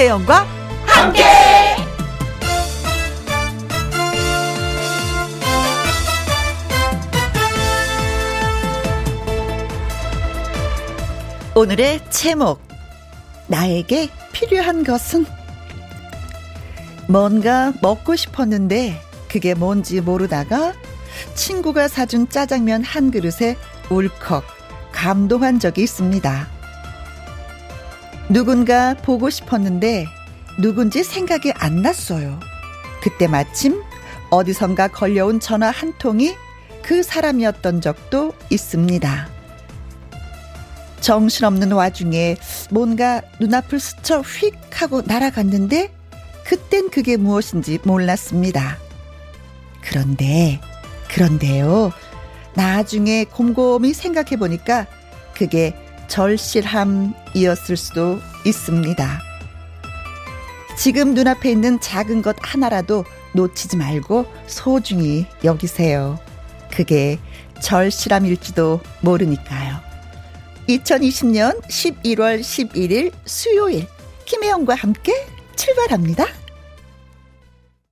김혜영과 함께. 오늘의 제목 나에게 필요한 것은 뭔가 먹고 싶었는데 그게 뭔지 모르다가 친구가 사준 짜장면 한 그릇에 울컥 감동한 적이 있습니다. 누군가 보고 싶었는데 누군지 생각이 안 났어요. 그때 마침 어디선가 걸려온 전화 한 통이 그 사람이었던 적도 있습니다. 정신없는 와중에 뭔가 눈앞을 스쳐 휙 하고 날아갔는데 그땐 그게 무엇인지 몰랐습니다. 그런데, 그런데요. 나중에 곰곰이 생각해 보니까 그게 절실함이었을 수도 있습니다. 지금 눈앞에 있는 작은 것 하나라도 놓치지 말고 소중히 여기세요. 그게 절실함일지도 모르니까요. 2020년 11월 11일 수요일 김혜영과 함께 출발합니다.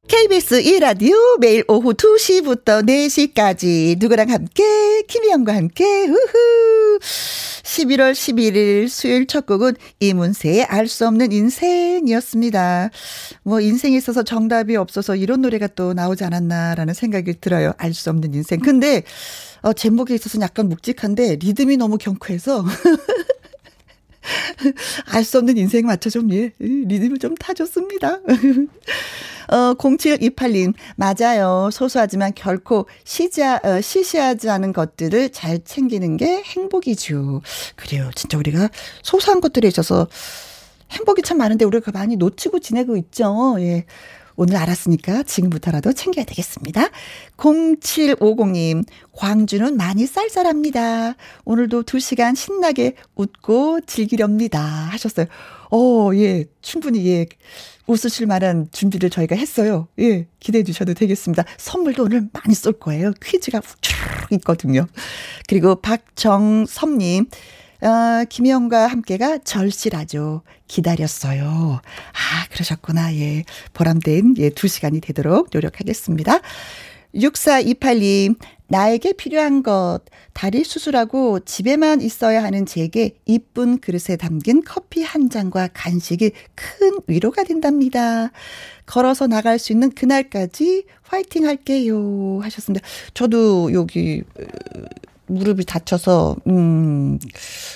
KBS 1라디오 매일 오후 2시부터 4시까지 누구랑 함께 김희영과 함께 우후 11월 11일 수요일 첫 곡은 이문세의 알 수 없는 인생이었습니다. 뭐 인생에 있어서 정답이 없어서 이런 노래가 또 나오지 않았나라는 생각이 들어요. 알 수 없는 인생. 근데 어 제목에 있어서 약간 묵직한데 리듬이 너무 경쾌해서 알 수 없는 인생 맞춰 좀, 예, 리듬을 좀 타줬습니다. 어, 0728님, 맞아요. 소소하지만 결코 시자, 어, 시시하지 않은 것들을 잘 챙기는 게 행복이죠. 그래요. 진짜 우리가 소소한 것들에 있어서 행복이 참 많은데 우리가 많이 놓치고 지내고 있죠. 예. 오늘 알았으니까 지금부터라도 챙겨야 되겠습니다. 0750님, 광주는 많이 쌀쌀합니다. 오늘도 2시간 신나게 웃고 즐기렵니다. 하셨어요. 어, 예, 충분히, 예, 웃으실 만한 준비를 저희가 했어요. 예, 기대해 주셔도 되겠습니다. 선물도 오늘 많이 쏠 거예요. 퀴즈가 쭉 있거든요. 그리고 박정섭님, 어, 김혜영과 함께가 절실하죠. 기다렸어요. 아, 그러셨구나. 예. 보람된, 예, 두 시간이 되도록 노력하겠습니다. 6428님, 나에게 필요한 것, 다리 수술하고 집에만 있어야 하는 제게 이쁜 그릇에 담긴 커피 한 잔과 간식이 큰 위로가 된답니다. 걸어서 나갈 수 있는 그날까지 화이팅 할게요. 하셨습니다. 저도 여기, 무릎이 다쳐서 음,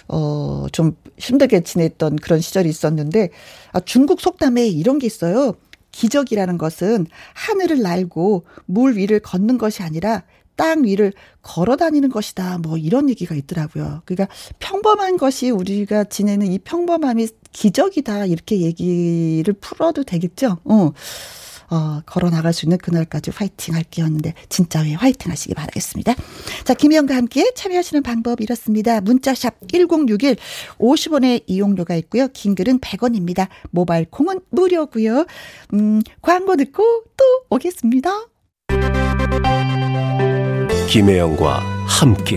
어, 좀 힘들게 지냈던 그런 시절이 있었는데 아, 중국 속담에 이런 게 있어요. 기적이라는 것은 하늘을 날고 물 위를 걷는 것이 아니라 땅 위를 걸어 다니는 것이다. 뭐 이런 얘기가 있더라고요. 그러니까 평범한 것이 우리가 지내는 이 평범함이 기적이다. 이렇게 얘기를 풀어도 되겠죠. 어. 어, 걸어 나갈 수 있는 그날까지 화이팅 할게였는데 진짜 왜 화이팅 하시기 바라겠습니다. 자, 김희영과 함께 참여하시는 방법 이렇습니다. 문자샵 1061 50원의 이용료가 있고요. 긴 글은 100원입니다. 모바일 콩은 무료고요. 음, 광고 듣고 또 오겠습니다. 김혜영과 함께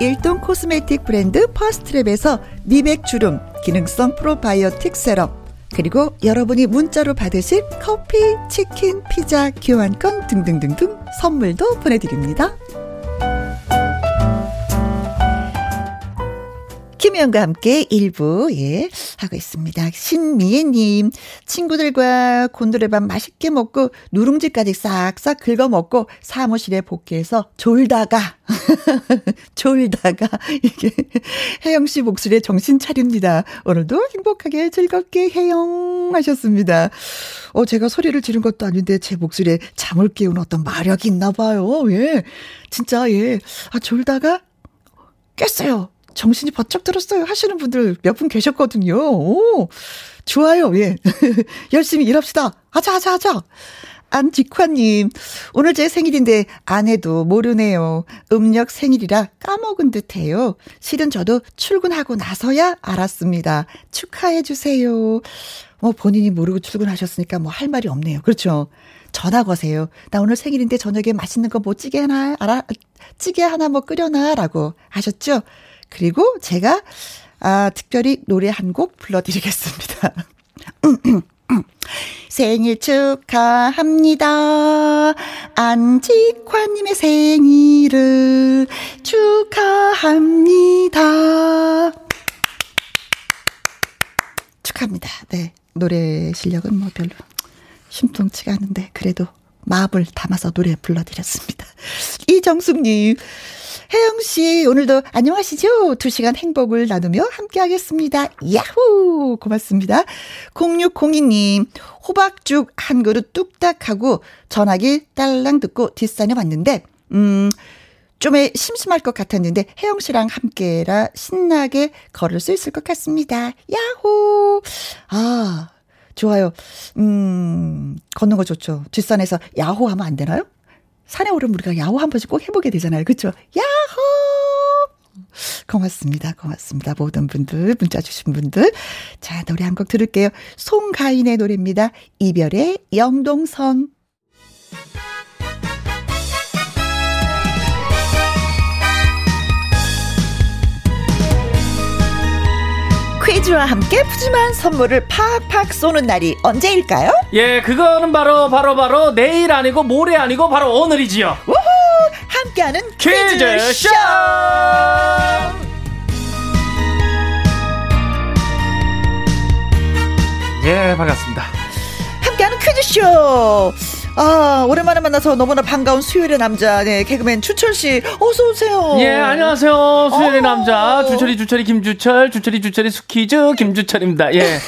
일동 코스메틱 브랜드 퍼스트랩에서 미백 주름 기능성 프로바이오틱 세럼 그리고 여러분이 문자로 받으실 커피, 치킨, 피자, 교환권 등등등등 선물도 보내드립니다. 김혜영과 함께 일부, 예, 하고 있습니다. 신미애님, 친구들과 곤드레밥 맛있게 먹고 누룽지까지 싹싹 긁어 먹고 사무실에 복귀해서 졸다가, 졸다가, 이게 혜영 씨 목소리에 정신 차립니다. 오늘도 행복하게 즐겁게 혜영 하셨습니다. 어, 제가 소리를 지른 것도 아닌데 제 목소리에 잠을 깨우는 어떤 마력이 있나 봐요. 예. 진짜, 예. 아, 졸다가 깼어요. 정신이 번쩍 들었어요. 하시는 분들 몇 분 계셨거든요. 오, 좋아요. 예. 열심히 일합시다. 하자, 하자, 하자. 안직화님, 오늘 제 생일인데 아내도 모르네요. 음력 생일이라 까먹은 듯 해요. 실은 저도 출근하고 나서야 알았습니다. 축하해주세요. 뭐 본인이 모르고 출근하셨으니까 뭐 할 말이 없네요. 그렇죠. 전화 거세요. 나 오늘 생일인데 저녁에 맛있는 거 뭐 찌개 하나, 알아, 찌개 하나 뭐 끓여놔. 라고 하셨죠? 그리고 제가 아, 특별히 노래 한 곡 불러드리겠습니다. 생일 축하합니다. 안직화님의 생일을 축하합니다. 축하합니다. 네. 노래 실력은 뭐 별로 심통치가 않은데, 그래도 마음을 담아서 노래 불러드렸습니다. 이정숙님, 혜영 씨, 오늘도 안녕하시죠? 두 시간 행복을 나누며 함께 하겠습니다. 야호! 고맙습니다. 0602님, 호박죽 한 그릇 뚝딱 하고 전화기 딸랑 듣고 뒷산에 왔는데, 음, 좀에 심심할 것 같았는데 혜영 씨랑 함께라 신나게 걸을 수 있을 것 같습니다. 야호! 아, 좋아요. 음, 걷는 거 좋죠. 뒷산에서 야호 하면 안 되나요? 산에 오르면 우리가 야호 한 번씩 꼭 해보게 되잖아요. 그렇죠? 야호! 고맙습니다. 고맙습니다. 모든 분들, 문자 주신 분들. 자, 노래 한 곡 들을게요. 송가인의 노래입니다. 이별의 영동선. 퀴즈와 함께 푸짐한 선물을 팍팍 쏘는 날이 언제일까요? 예, 그거는 바로 바로 바로 내일 아니고 모레 아니고 바로 오늘이지요. 우후! 함께하는 퀴즈쇼! 퀴즈쇼! 예, 반갑습니다. 함께하는 퀴즈쇼! 아, 오랜만에 만나서 너무나 반가운 수요일의 남자, 네, 개그맨 주철 씨, 어서 오세요. 예, 안녕하세요. 수요일의 오. 남자, 주철이, 주철이, 김주철, 주철이, 주철이, 수키즈, 김주철입니다. 예.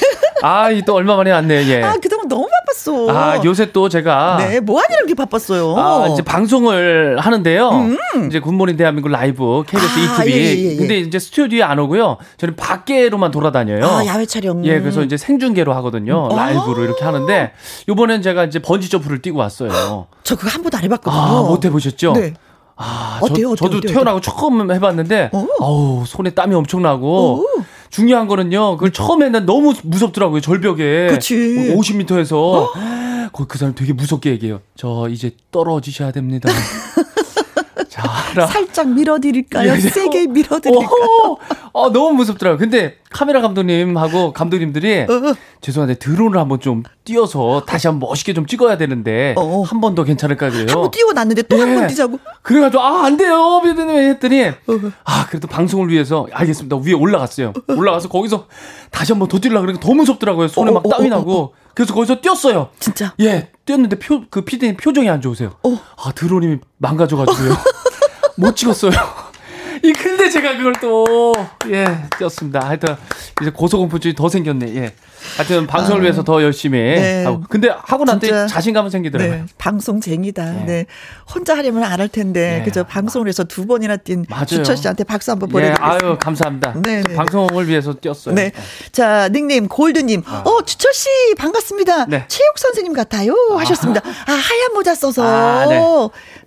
아, 또 얼마 만에 왔네요, 예. 아, 그동안 너무 바빴어. 아, 요새 또 제가. 네, 뭐 하니 이렇게 바빴어요? 아, 이제 방송을 하는데요. 음. 이제 굿모닝 대한민국 라이브, KBS 아, ETV. 예, 예, 예. 근데 이제 스튜디오에 안 오고요. 저는 밖에로만 돌아다녀요. 아, 야외 촬영. 예, 그래서 이제 생중계로 하거든요. 음. 라이브로 아. 이렇게 하는데, 요번엔 제가 이제 번지점프를 뛰고 왔어요. 저 그거 한 번도 안 해봤거든요. 아, 못 해보셨죠? 네. 아, 어때요? 저, 도 태어나고 처음 해봤는데, 어. 아우, 손에 땀이 엄청 나고, 오. 중요한 거는요. 그걸 처음에는 너무 무섭더라고요. 절벽에. 그치. 50m에서. 어? 그 사람 되게 무섭게 얘기해요. 저 이제 떨어지셔야 됩니다. 자, 살짝 밀어드릴까요? 네, 네. 세게 밀어드릴까요? 어, 너무 무섭더라고요. 근데 카메라 감독님하고 감독님들이 어, 어. 죄송한데 드론을 한번 좀 띄어서 다시 한번 멋있게 좀 찍어야 되는데 어. 어. 한번 더 괜찮을까요? 한번 띄워놨는데 또 한번 네. 뛰자고. 그래가지고 아 안 돼요, 비디님 했더니 아 그래도 방송을 위해서 알겠습니다. 위에 올라갔어요. 올라가서 거기서 다시 한번 더 뛰려고 그러니까 더 무섭더라고요. 손에 막 땀이 나고. 그래서 거기서 뛰었어요. 진짜? 예, 뛰었는데 표, 그 피디님 표정이 안 좋으세요. 어. 아, 드론이 망가져가지고요. 못 찍었어요. 이 근데 제가 그걸 또 예, 뛰었습니다. 하여튼 이제 고소공포증이 더 생겼네. 예. 하여튼 방송을 아, 위해서 더 열심히 네. 하고. 근데 하고 난뒤 자신감은 생기더라고요. 네. 방송쟁이다. 네. 네. 혼자 하려면 안 할 텐데. 네. 그죠? 방송을 해서 두 번이나 뛴 맞아요. 주철 씨한테 박수 한번 보내드리겠습니다. 예, 아유, 감사합니다. 네, 네. 방송을 위해서 뛰었어요. 네. 자, 닉네임 골드님. 아. 어, 주철 씨 반갑습니다. 네. 체육 선생님 같아요. 아. 하셨습니다. 아, 하얀 모자 써서. 아, 네.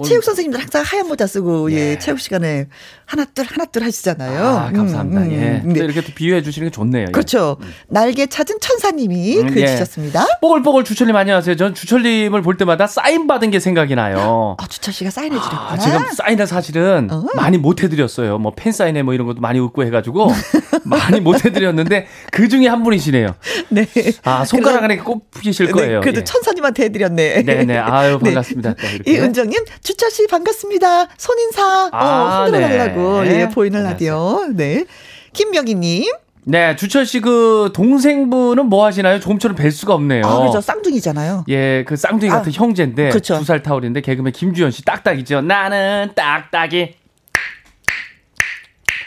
체육 선생님들 항상 하얀 모자 쓰고 예, 예 체육 시간에 하나둘 하나둘 하시잖아요. 아, 감사합니다. 음, 음, 예. 음. 네. 이렇게 또 비유해 주시는 게 좋네요. 예. 그렇죠. 음. 날개 찾은 천사님이 음, 글 예. 주셨습니다. 뽀글뽀글 주철님 안녕하세요. 전 주철님을 볼 때마다 사인 받은 게 생각이 나요. 아, 주철 씨가 사인해 주렸구나. 아, 지금 사인을 사실은 어. 많이 못 해드렸어요. 뭐 팬 사인회 뭐 이런 것도 많이 웃고 해가지고 많이 못 해드렸는데 그 중에 한 분이시네요. 네. 아 손가락 안에 꼽히실 네, 거예요. 그래도 예. 천사님한테 해드렸네. 네네. 네. 아유 네. 반갑습니다. 네. 이은정님 주철 씨 반갑습니다. 손인사 어, 아, 어, 흔들어 달라고 네. 예 보이는 라디오. 네. 김명희님. 네, 주철 씨 그 동생분은 뭐 하시나요? 조금처럼 뵐 수가 없네요. 아, 그렇죠. 쌍둥이잖아요. 예, 그 쌍둥이 같은 아, 형제인데 그렇죠. 두살 타올인데 개그맨 김주현 씨 딱딱이죠. 나는 딱딱이.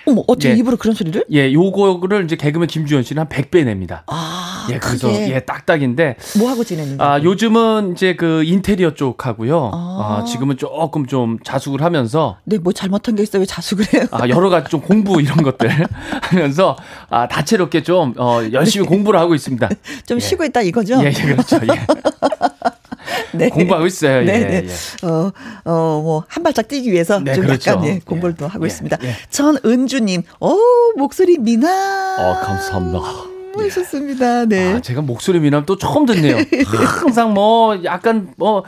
어머, 어떻게 예. 입으로 그런 소리를? 예, 요거를 이제 개그맨 김주현 씨는 한 100배 냅니다. 아, 예, 그래서 그게. 예, 딱딱인데 뭐 하고 지내는 아, 요즘은 이제 그 인테리어 쪽 하고요. 아. 아. 지금은 조금 좀 자숙을 하면서 네, 뭐 잘못한 게 있어요? 왜 자숙을 해요? 아, 여러 가지 좀 공부 이런 것들 하면서 아, 다채롭게 좀 어, 열심히 네. 공부를 하고 있습니다. 좀 예. 쉬고 있다 이거죠? 예, 예 그렇죠. 예. 네. 공부하고 있어요. 네, 예, 네. 예. 어, 어, 뭐, 한 발짝 뛰기 위해서 네, 좀 그렇죠. 약간 예, 공부를 또 하고 예, 있습니다. 예. 전은주님, 오, 목소리 미나. 아, 감사합니다. 하셨습니다. 네. 아, 제가 목소리 미남 또 처음 듣네요. 항상 뭐 약간 뭐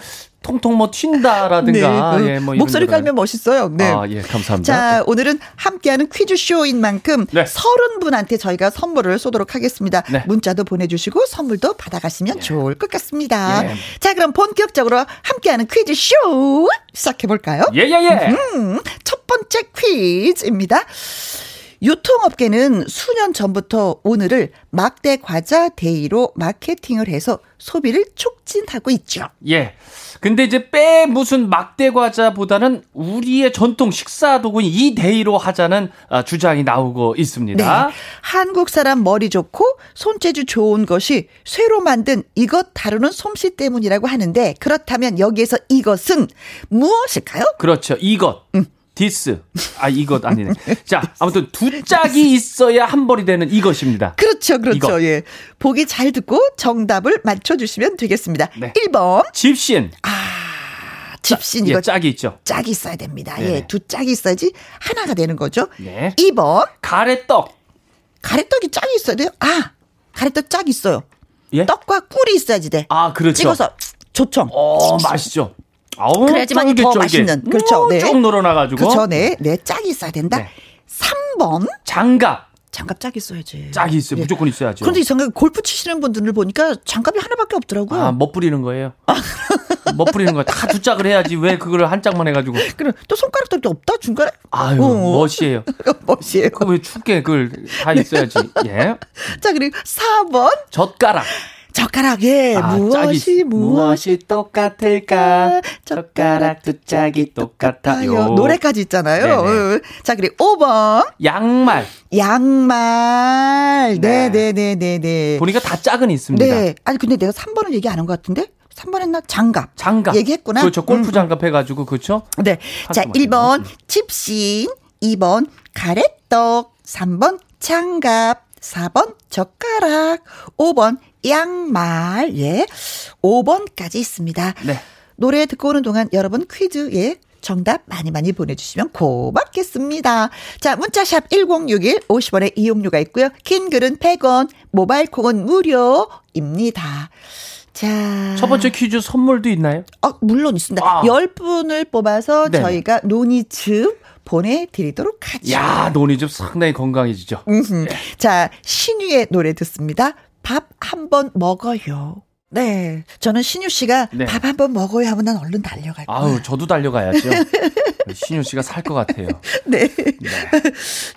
통통 뭐 튄다라든가 네, 예, 뭐 목소리 깔면 멋있어요. 네. 아, 예, 감사합니다. 자, 오늘은 함께하는 퀴즈 쇼인 만큼 네. 서른 분한테 저희가 선물을 쏘도록 하겠습니다. 네. 문자도 보내 주시고 선물도 받아 가시면 예. 좋을 것 같습니다. 예. 자, 그럼 본격적으로 함께하는 퀴즈 쇼 시작해 볼까요? 예 예예. 예, 예. 음, 첫 번째 퀴즈입니다. 유통업계는 수년 전부터 오늘을 막대 과자 데이로 마케팅을 해서 소비를 촉진하고 있죠. 예. 근데 이제 빼 무슨 막대 과자보다는 우리의 전통 식사 도구인 이 데이로 하자는 아, 주장이 나오고 있습니다. 네. 한국 사람 머리 좋고 손재주 좋은 것이 쇠로 만든 이것 다루는 솜씨 때문이라고 하는데 그렇다면 여기에서 이것은 무엇일까요? 그렇죠. 이것. 음. This. 아, 이것 아니네. 자, 아무튼 두 짝이 있어야 한 벌이 되는 이것입니다. 그렇죠, 그렇죠. 이것. 예. 보기 잘 듣고 정답을 맞춰주시면 되겠습니다. 네. 1번. 집신. 아, 집신. 이거 예, 짝이 있죠. 짝이 있어야 됩니다. 네. 예, 두 짝이 있어야지 하나가 되는 거죠. 네. 2번. 가래떡. 가래떡이 짝이 있어야 돼요? 아, 가래떡 짝 있어요. 예? 떡과 꿀이 있어야지 돼. 아, 그렇죠. 찍어서 조청. 어, 맛있죠. 아우, 그래야지만 더 맛있는. 그렇죠. 네. 쭉 늘어나가지고. 그렇죠. 네. 네. 짝이 있어야 된다. 네. 3번. 장갑. 장갑 짝이 있어야지. 짝이 있어요. 네. 무조건 있어야죠. 그런데 이상하게 골프 치시는 분들을 보니까 장갑이 하나밖에 없더라고요. 아, 멋부리는 거예요. 멋부리는 거야. 다 두 짝을 해야지 왜 그걸 한 짝만 해가지고. 그럼 또 손가락도 없다 중간에. 아유, 어. 멋이에요. 멋이에요. 그왜 춥게 그걸 다 있어야지. 예. 자 그리고 4번. 젓가락. 젓가락에 아, 무엇이 짝이, 무엇이 똑같을까? 젓가락 두 짝이 똑같아요. 노래까지 있잖아요. 네네. 자, 그리고 5번. 양말. 양말. 네, 네, 네, 네, 네. 보니까 다 짝은 있습니다. 네. 아니 근데 내가 3번을 얘기 안 한 것 같은데? 3번 했나? 장갑. 장갑. 얘기했구나. 그렇죠. 골프 음, 음. 장갑 해 가지고, 그렇죠? 네. 자, 1번 칩신, 2번 가래떡, 3번 장갑, 4번 젓가락, 5번 양말, 예. 5번까지 있습니다. 네. 노래 듣고 오는 동안 여러분 퀴즈, 예. 정답 많이 많이 보내주시면 고맙겠습니다. 자, 문자샵 1061 50원의 이용료가 있고요. 긴 글은 100원, 모바일 콩은 무료입니다. 자. 첫 번째 퀴즈 선물도 있나요? 어, 물론 있습니다. 아. 10분을 뽑아서 네네. 저희가 노니즙 보내드리도록 하죠. 야, 노니즙 상당히 건강해지죠. 네. 자, 신유의 노래 듣습니다. 밥 한 번 먹어요. 네. 저는 신유 씨가 네. 밥 한 번 먹어야 하면 난 얼른 달려갈 거예요. 아우, 저도 달려가야죠. 신유 씨가 살 것 같아요. 네. 네.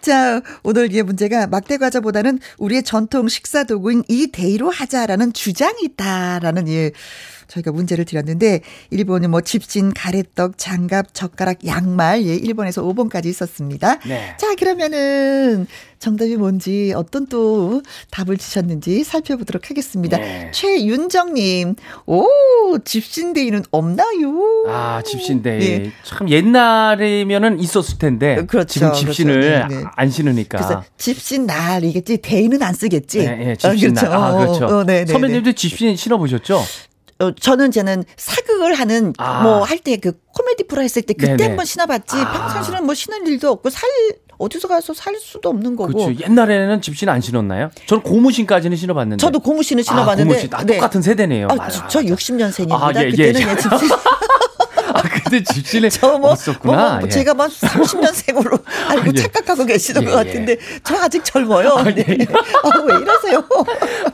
자, 오늘 이 문제가 막대 과자보다는 우리의 전통 식사 도구인 이 데이로 하자라는 주장이 있다라는 예. 저희가 문제를 드렸는데 1번은 뭐 짚신, 가래떡, 장갑, 젓가락, 양말 예 1번에서 5번까지 있었습니다. 네. 자, 그러면은 정답이 뭔지 어떤 또 답을 주셨는지 살펴보도록 하겠습니다. 네. 최윤정님, 오, 집신데이는 없나요? 아, 집신데 네. 참 옛날이면은 있었을 텐데 그렇죠, 지금 집신을 그렇죠. 네, 네. 안 신으니까. 그래서 집신 날이겠지, 데이는 안 쓰겠지. 네, 네, 집신 날. 아, 그렇죠. 어, 네, 네, 선배님도 집신 신어 보셨죠? 어, 저는 저는 사극을 하는 아. 뭐할 때 그 코미디 프로 했을 때 그때. 한번 신어봤지 아. 평상시는 뭐 신을 일도 없고 살 어디서 가서 살 수도 없는 거고 그렇죠. 옛날에는 집신 안 신었나요? 저는 고무신까지는 신어봤는데. 저도 고무신을 아, 신어봤는데 고무신. 아, 똑같은 세대네요. 아, 맞아, 저, 저 맞아. 60년생입니다. 아, 예, 예, 그때는 예. 예, 집신 아, 근데 집신에 저뭐 없었구나. 뭐, 뭐 예. 제가 막 30년 생으로 알고 예. 착각하고 계시는 예, 것 예. 같은데 저 아직 젊어요. 아, 예. 네. 아, 왜 이러세요?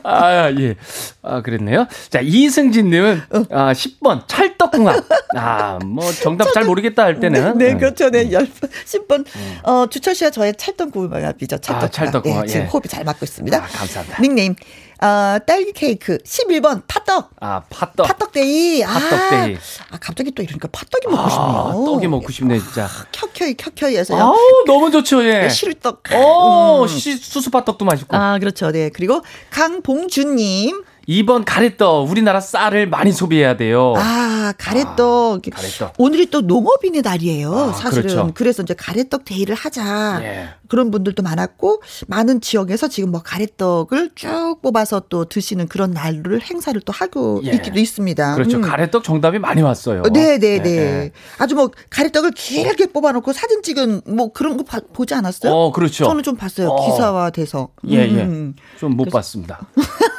아, 예. 아, 그랬네요. 자, 이승진 님은, 어. 아, 10번, 찰떡궁합. 아, 뭐, 정답 잘 모르겠다 할 때는. 네, 음. 그렇죠. 네, 10번, 10번. 어, 주철 씨와 저의 찰떡궁합이죠. 찰떡궁합. 아, 찰떡궁합, 네, 지금 예. 호흡이 잘 맞고 있습니다. 아, 감사합니다. 닉네임. 어, 딸기 케이크 11번 팥떡. 아, 팥떡. 팥떡데이. 아, 팥떡데이. 아, 갑자기 또 이러니까 팥떡이 먹고 아, 싶네요. 떡이 먹고 싶네, 진짜. 켜켜이 켜켜이 해서요. 아우, 너무 좋죠, 예. 시루떡. 오, 음. 시, 수수팥떡도 맛있고. 아, 그렇죠. 네. 그리고 강봉주님. 2번 가래떡. 우리나라 쌀을 많이 소비해야 돼요. 아, 가래떡. 아, 가래떡. 오늘이 또 농업인의 날이에요. 아, 사실은. 그렇죠. 그래서 이제 가래떡 데이를 하자. 예. 그런 분들도 많았고 많은 지역에서 지금 뭐 가래떡을 쭉 뽑아서 또 드시는 그런 날을 행사를 또 하고 예. 있기도 있습니다. 그렇죠. 음. 가래떡 정답이 많이 왔어요. 네, 네, 예, 네. 예. 아주 뭐 가래떡을 길게 뽑아놓고 사진 찍은 뭐 그런 거 봐- 보지 않았어요? 어, 그렇죠. 저는 좀 봤어요. 어. 기사화 돼서. 예, 예. 음. 좀못 봤습니다.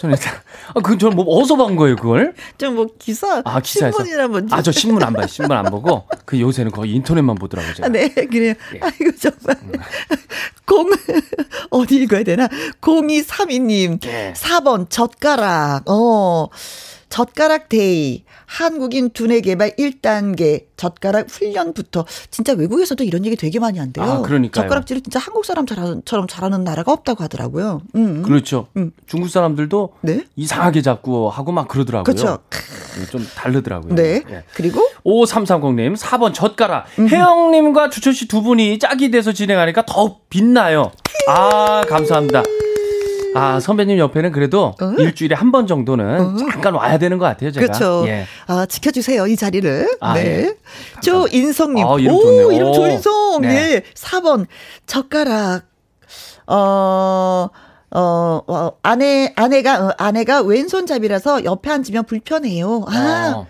저는 일단, 아, 그, 저는 뭐, 어디서 본 거예요, 그걸? 좀뭐 기사, 아, 기사에서. 신문이나 뭔지. 아, 저 신문 안 봐요. 신문 안 보고. 그 요새는 거의 인터넷만 보더라고요. 제가. 아, 네, 그래요. 예. 아이고, 정말. 공, 어디 읽어야 되나? 0232님. 예. 4번, 젓가락. 어, 젓가락 데이. 한국인 두뇌 개발 1단계 젓가락 훈련부터 진짜 외국에서도 이런 얘기 되게 많이 한대요. 아, 그러니까요. 젓가락질을 진짜 한국 사람처럼 잘하는 나라가 없다고 하더라고요. 음. 그렇죠. 음. 중국 사람들도 네. 이상하게 잡고 하고 막 그러더라고요. 그렇죠. 좀 다르더라고요. 네. 예. 그리고 5330님, 4번 젓가락. 혜영 님과 주철 씨 두 분이 짝이 돼서 진행하니까 더 빛나요. 아, 감사합니다. 아, 선배님 옆에는 그래도 어. 일주일에 한 번 정도는 어. 잠깐 와야 되는 것 같아요, 제가. 그렇죠. 예. 아, 지켜주세요, 이 자리를. 아, 네. 예. 조인성님. 아, 이름 오. 이름 오. 조인성. 네. 네. 4번. 젓가락. 어, 어, 어, 아내, 아내가, 어, 아내가 왼손잡이라서 옆에 앉으면 불편해요. 아. 어.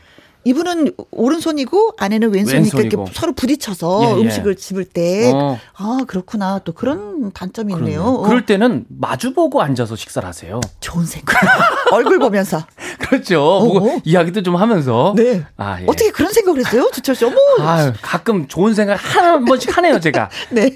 이분은 오른손이고 아내는 왼손이니까 이렇게 왼손이고. 서로 부딪혀서 예, 예. 음식을 집을 때. 어. 아, 그렇구나. 또 그런 단점이 있네요. 어, 그럴 때는 마주보고 앉아서 식사를 하세요. 좋은 생각. 얼굴 보면서. 그렇죠. 보고 어. 이야기도 좀 하면서. 네. 아, 예. 어떻게 그런 생각을 했어요? 주철 씨. 어머. 아유, 가끔 좋은 생각 한 번씩 하네요, 제가. 네.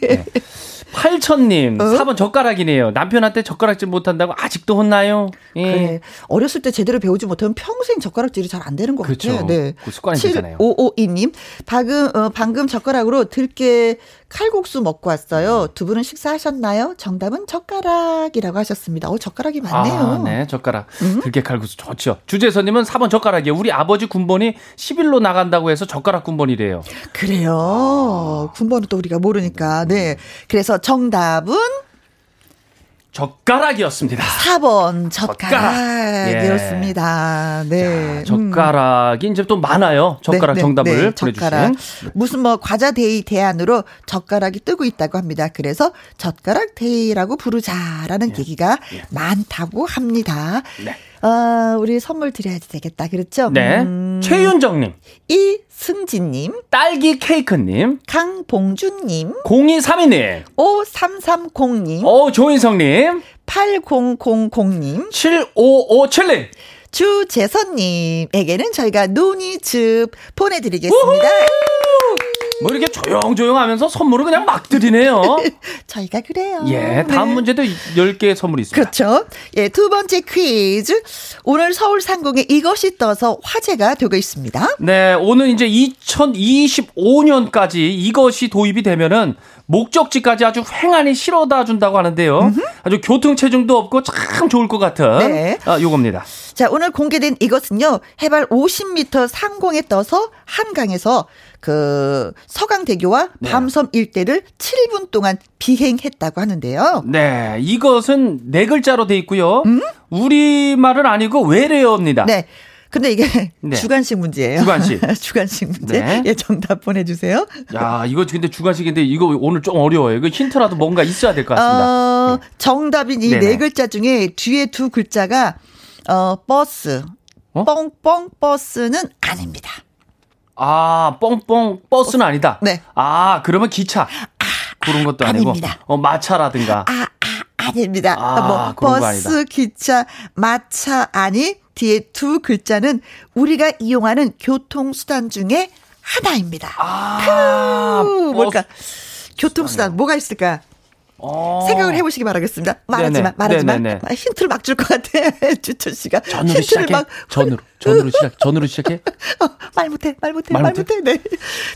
팔천님, 어? 4번 젓가락이네요. 남편한테 젓가락질 못한다고 아직도 혼나요? 예. 그래. 어렸을 때 제대로 배우지 못하면 평생 젓가락질이 잘 안 되는 것 그렇죠. 같아요. 네. 그 습관이 되잖아요. 7552님. 방금, 어, 방금 젓가락으로 들깨 칼국수 먹고 왔어요. 두 분은 식사하셨나요? 정답은 젓가락이라고 하셨습니다. 어, 젓가락이 많네요. 아, 네, 젓가락. 음? 들깨 칼국수 좋죠. 주재선님은 4번 젓가락이에요. 우리 아버지 군번이 10일로 나간다고 해서 젓가락 군번이래요. 그래요. 군번은 또 우리가 모르니까. 네. 그래서 정답은 젓가락이었습니다. 4번 젓가락. 젓가락이었습니다. 네. 자, 젓가락이 이제 또 많아요. 젓가락 네, 네, 정답을 네, 보내주신. 젓가락. 무슨 뭐 과자 데이 대안으로 젓가락이 뜨고 있다고 합니다. 그래서 젓가락 데이라고 부르자라는 얘기가 많다고 합니다. 네. 어, 우리 선물 드려야지 되겠다. 그렇죠? 네. 음, 최윤정님, 이 승진님, 딸기 케이크님, 강봉준님, 0232님, 5330님, 오, 조인성님, 8000님, 7557님. 주재선님에게는 저희가 노니즙 보내드리겠습니다. 뭐 이렇게 조용조용 하면서 선물을 그냥 막 드리네요. 저희가 그래요. 예, 다음 네. 문제도 10개의 선물이 있습니다. 그렇죠. 예, 두 번째 퀴즈. 오늘 서울 상공에 이것이 떠서 화제가 되고 있습니다. 네, 오늘 이제 2025년까지 이것이 도입이 되면은 목적지까지 아주 횡하니 실어다 준다고 하는데요. 아주 교통 체증도 없고 참 좋을 것 같은 네. 아, 요겁니다. 자, 오늘 공개된 이것은요, 해발 50m 상공에 떠서 한강에서 그 서강대교와 네. 밤섬 일대를 7분 동안 비행했다고 하는데요. 네, 이것은 네 글자로 돼 있고요. 우리 말은 아니고 외래어입니다. 음? 네. 근데 이게 네. 주관식 문제예요. 주관식. 주관식 문제. 네. 예, 정답 보내주세요. 야, 이거 근데 주관식인데 이거 오늘 좀 어려워요. 이거 힌트라도 뭔가 있어야 될 것 같습니다. 어, 정답인 이네 네네. 글자 중에 뒤에 두 글자가 어, 버스. 어? 뻥뻥 버스는 아닙니다. 아, 뻥뻥 버스는 아니다. 네. 아, 그러면 기차. 그런 것도 아 니고. 아닙니다. 어, 마차라든가. 아, 아, 아닙니다. 아, 뭐 버스. 기차, 마차 아니 뒤에 두 글자는 우리가 이용하는 교통 수단 중에 하나입니다. 아, 후, 뭘까? 교통수단 뭐가 있을까? 어. 생각을 해보시기 바라겠습니다. 말하지 네네. 마, 말하지 마. 네네네. 막 힌트를 막 줄 것 같아. 주철 씨가. 전으로 힌트를 시작해. 막 전으로. 전으로 시작. 전으로 시작해. 어, 말 못해, 말 못해, 말 말 못해? 못해. 네.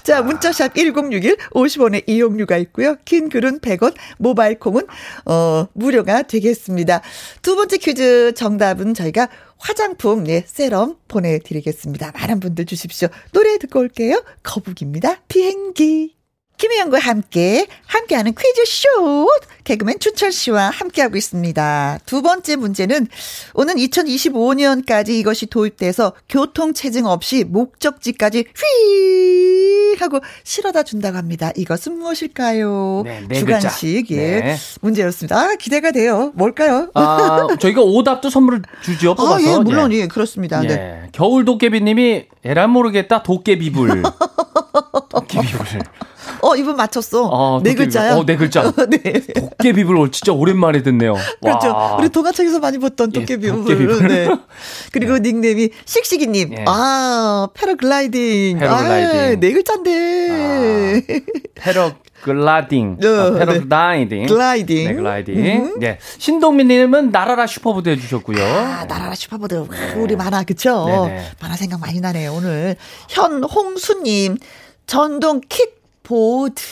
자, 문자샵 1061, 50원의 이용료가 있고요. 긴 글은 100원, 모바일 콩은, 어, 무료가 되겠습니다. 두 번째 퀴즈 정답은 저희가 화장품, 네, 세럼 보내드리겠습니다. 많은 분들 주십시오. 노래 듣고 올게요. 거북입니다. 비행기. 김혜영과 함께, 함께하는 퀴즈쇼. 개그맨 추철 씨와 함께하고 있습니다. 두 번째 문제는 오는 2025년까지 이것이 도입돼서 교통체증 없이 목적지까지 휘 하고 실어다 준다고 합니다. 이것은 무엇일까요? 네, 네. 주간식, 예. 네. 문제였습니다. 아, 기대가 돼요. 뭘까요? 아, 저희가 오답도 선물을 주죠. 뽑아서. 아, 예, 물론, 예. 예, 그렇습니다. 예. 네. 겨울 도깨비님이 에라 모르겠다 도깨비불. 도깨비불. 어, 이분 맞췄어. 어, 네 도깨비불. 글자야. 어, 네 글자. 네. 도깨비불 진짜 오랜만에 듣네요. 그렇죠. 와. 우리 동화책에서 많이 봤던 예, 도깨비불. 도깨비불. 네. 그리고 닉네임이 씩씩이님. 예. 아, 패러글라이딩. 패러글라이딩. 아, 네 글자인데. 패러글라딩. 어, 아, 네. 패러 글라이딩. 글라이딩. 네, 글라이딩. 네. 신동민님은 날아라 슈퍼보드 해주셨고요. 아, 날아라 슈퍼보드. 와, 우리 만화, 그쵸? 네네. 만화 생각 많이 나네요, 오늘. 현홍수님. 전동 킥 보드.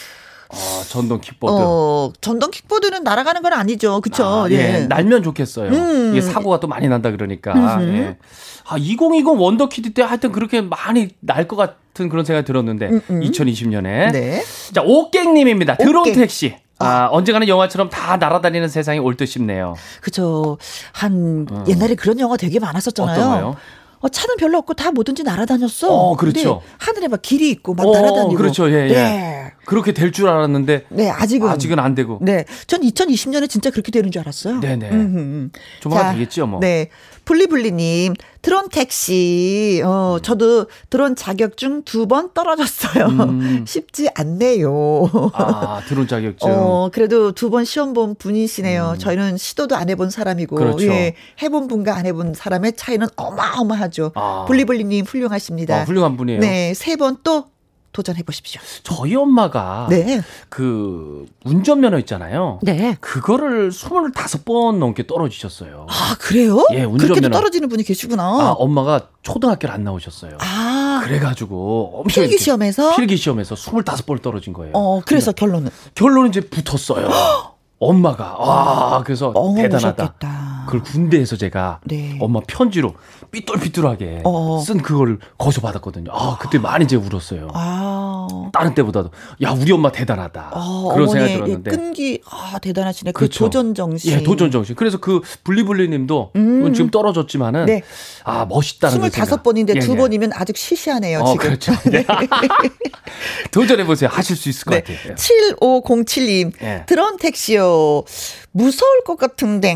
어, 전동 킥보드. 어, 전동 킥보드는 날아가는 건 아니죠. 그쵸? 아, 예. 날면 좋겠어요. 음. 이게 사고가 또 많이 난다 그러니까. 예. 아, 2020 원더키드 때 하여튼 그렇게 많이 날 것 같은 그런 생각이 들었는데, 2020년에. 네. 자, 오깽님입니다. 드론 오깽. 택시. 아, 언젠가는 영화처럼 다 날아다니는 세상이 올 듯 싶네요. 그죠. 한, 옛날에 그런 영화 되게 많았었잖아요. 어떤 거요? 어, 차는 별로 없고 다 뭐든지 날아다녔어. 어, 그렇죠. 하늘에 막 길이 있고 막 어, 날아다니고. 그렇죠. 예, 예. 네. 그렇게 될 줄 알았는데, 네, 아직은. 아직은 안 되고. 네. 전 2020년에 진짜 그렇게 되는 줄 알았어요. 네네. 음, 음, 음. 조만간 자, 되겠죠, 뭐. 네. 블리블리님, 드론 택시. 어, 저도 드론 자격증 두 번 떨어졌어요. 음. 쉽지 않네요. 아, 드론 자격증. 어, 그래도 두 번 시험 본 분이시네요. 저희는 시도도 안 해본 사람이고, 음. 그렇죠. 예, 해본 분과 안 해본 사람의 차이는 어마어마하죠. 아. 블리블리님 훌륭하십니다. 아, 훌륭한 분이에요. 네, 세 번 또 도전해 보십시오. 저희 엄마가 네, 그 운전면허 있잖아요. 네. 그거를 25번 넘게 떨어지셨어요. 아 그래요? 예, 그렇게도 운전면허. 떨어지는 분이 계시구나. 아, 엄마가 초등학교를 안 나오셨어요. 아, 그래 가지고 엄청 필기 시험에서? 필기 시험에서 25번 떨어진 거예요. 어, 그래서 결론은 결론은 이제 붙었어요. 엄마가 아 그래서 어, 대단하다. 오셨겠다. 그걸 군대에서 제가 네. 엄마 편지로 삐뚤삐뚤하게 어. 쓴 그거를 거기서 받았거든요. 아 그때 많이 이제 울었어요. 아, 다른 때보다도 야 우리 엄마 대단하다 어, 그런 생각이 어머니의 들었는데 끈기 아 대단하시네. 그 그렇죠. 도전 정신. 예 도전 정신 그래서 그 블리블리님도 음. 지금 떨어졌지만은 네. 아 멋있다는 그 스물다섯 생각. 번인데 예, 두 예. 번이면 아직 시시하네요. 어, 지금. 그렇죠. 네. 도전해 보세요 하실 수 있을 것 네. 같아요. 7507님, 예. 드론 택시요. 무서울 것 같은데,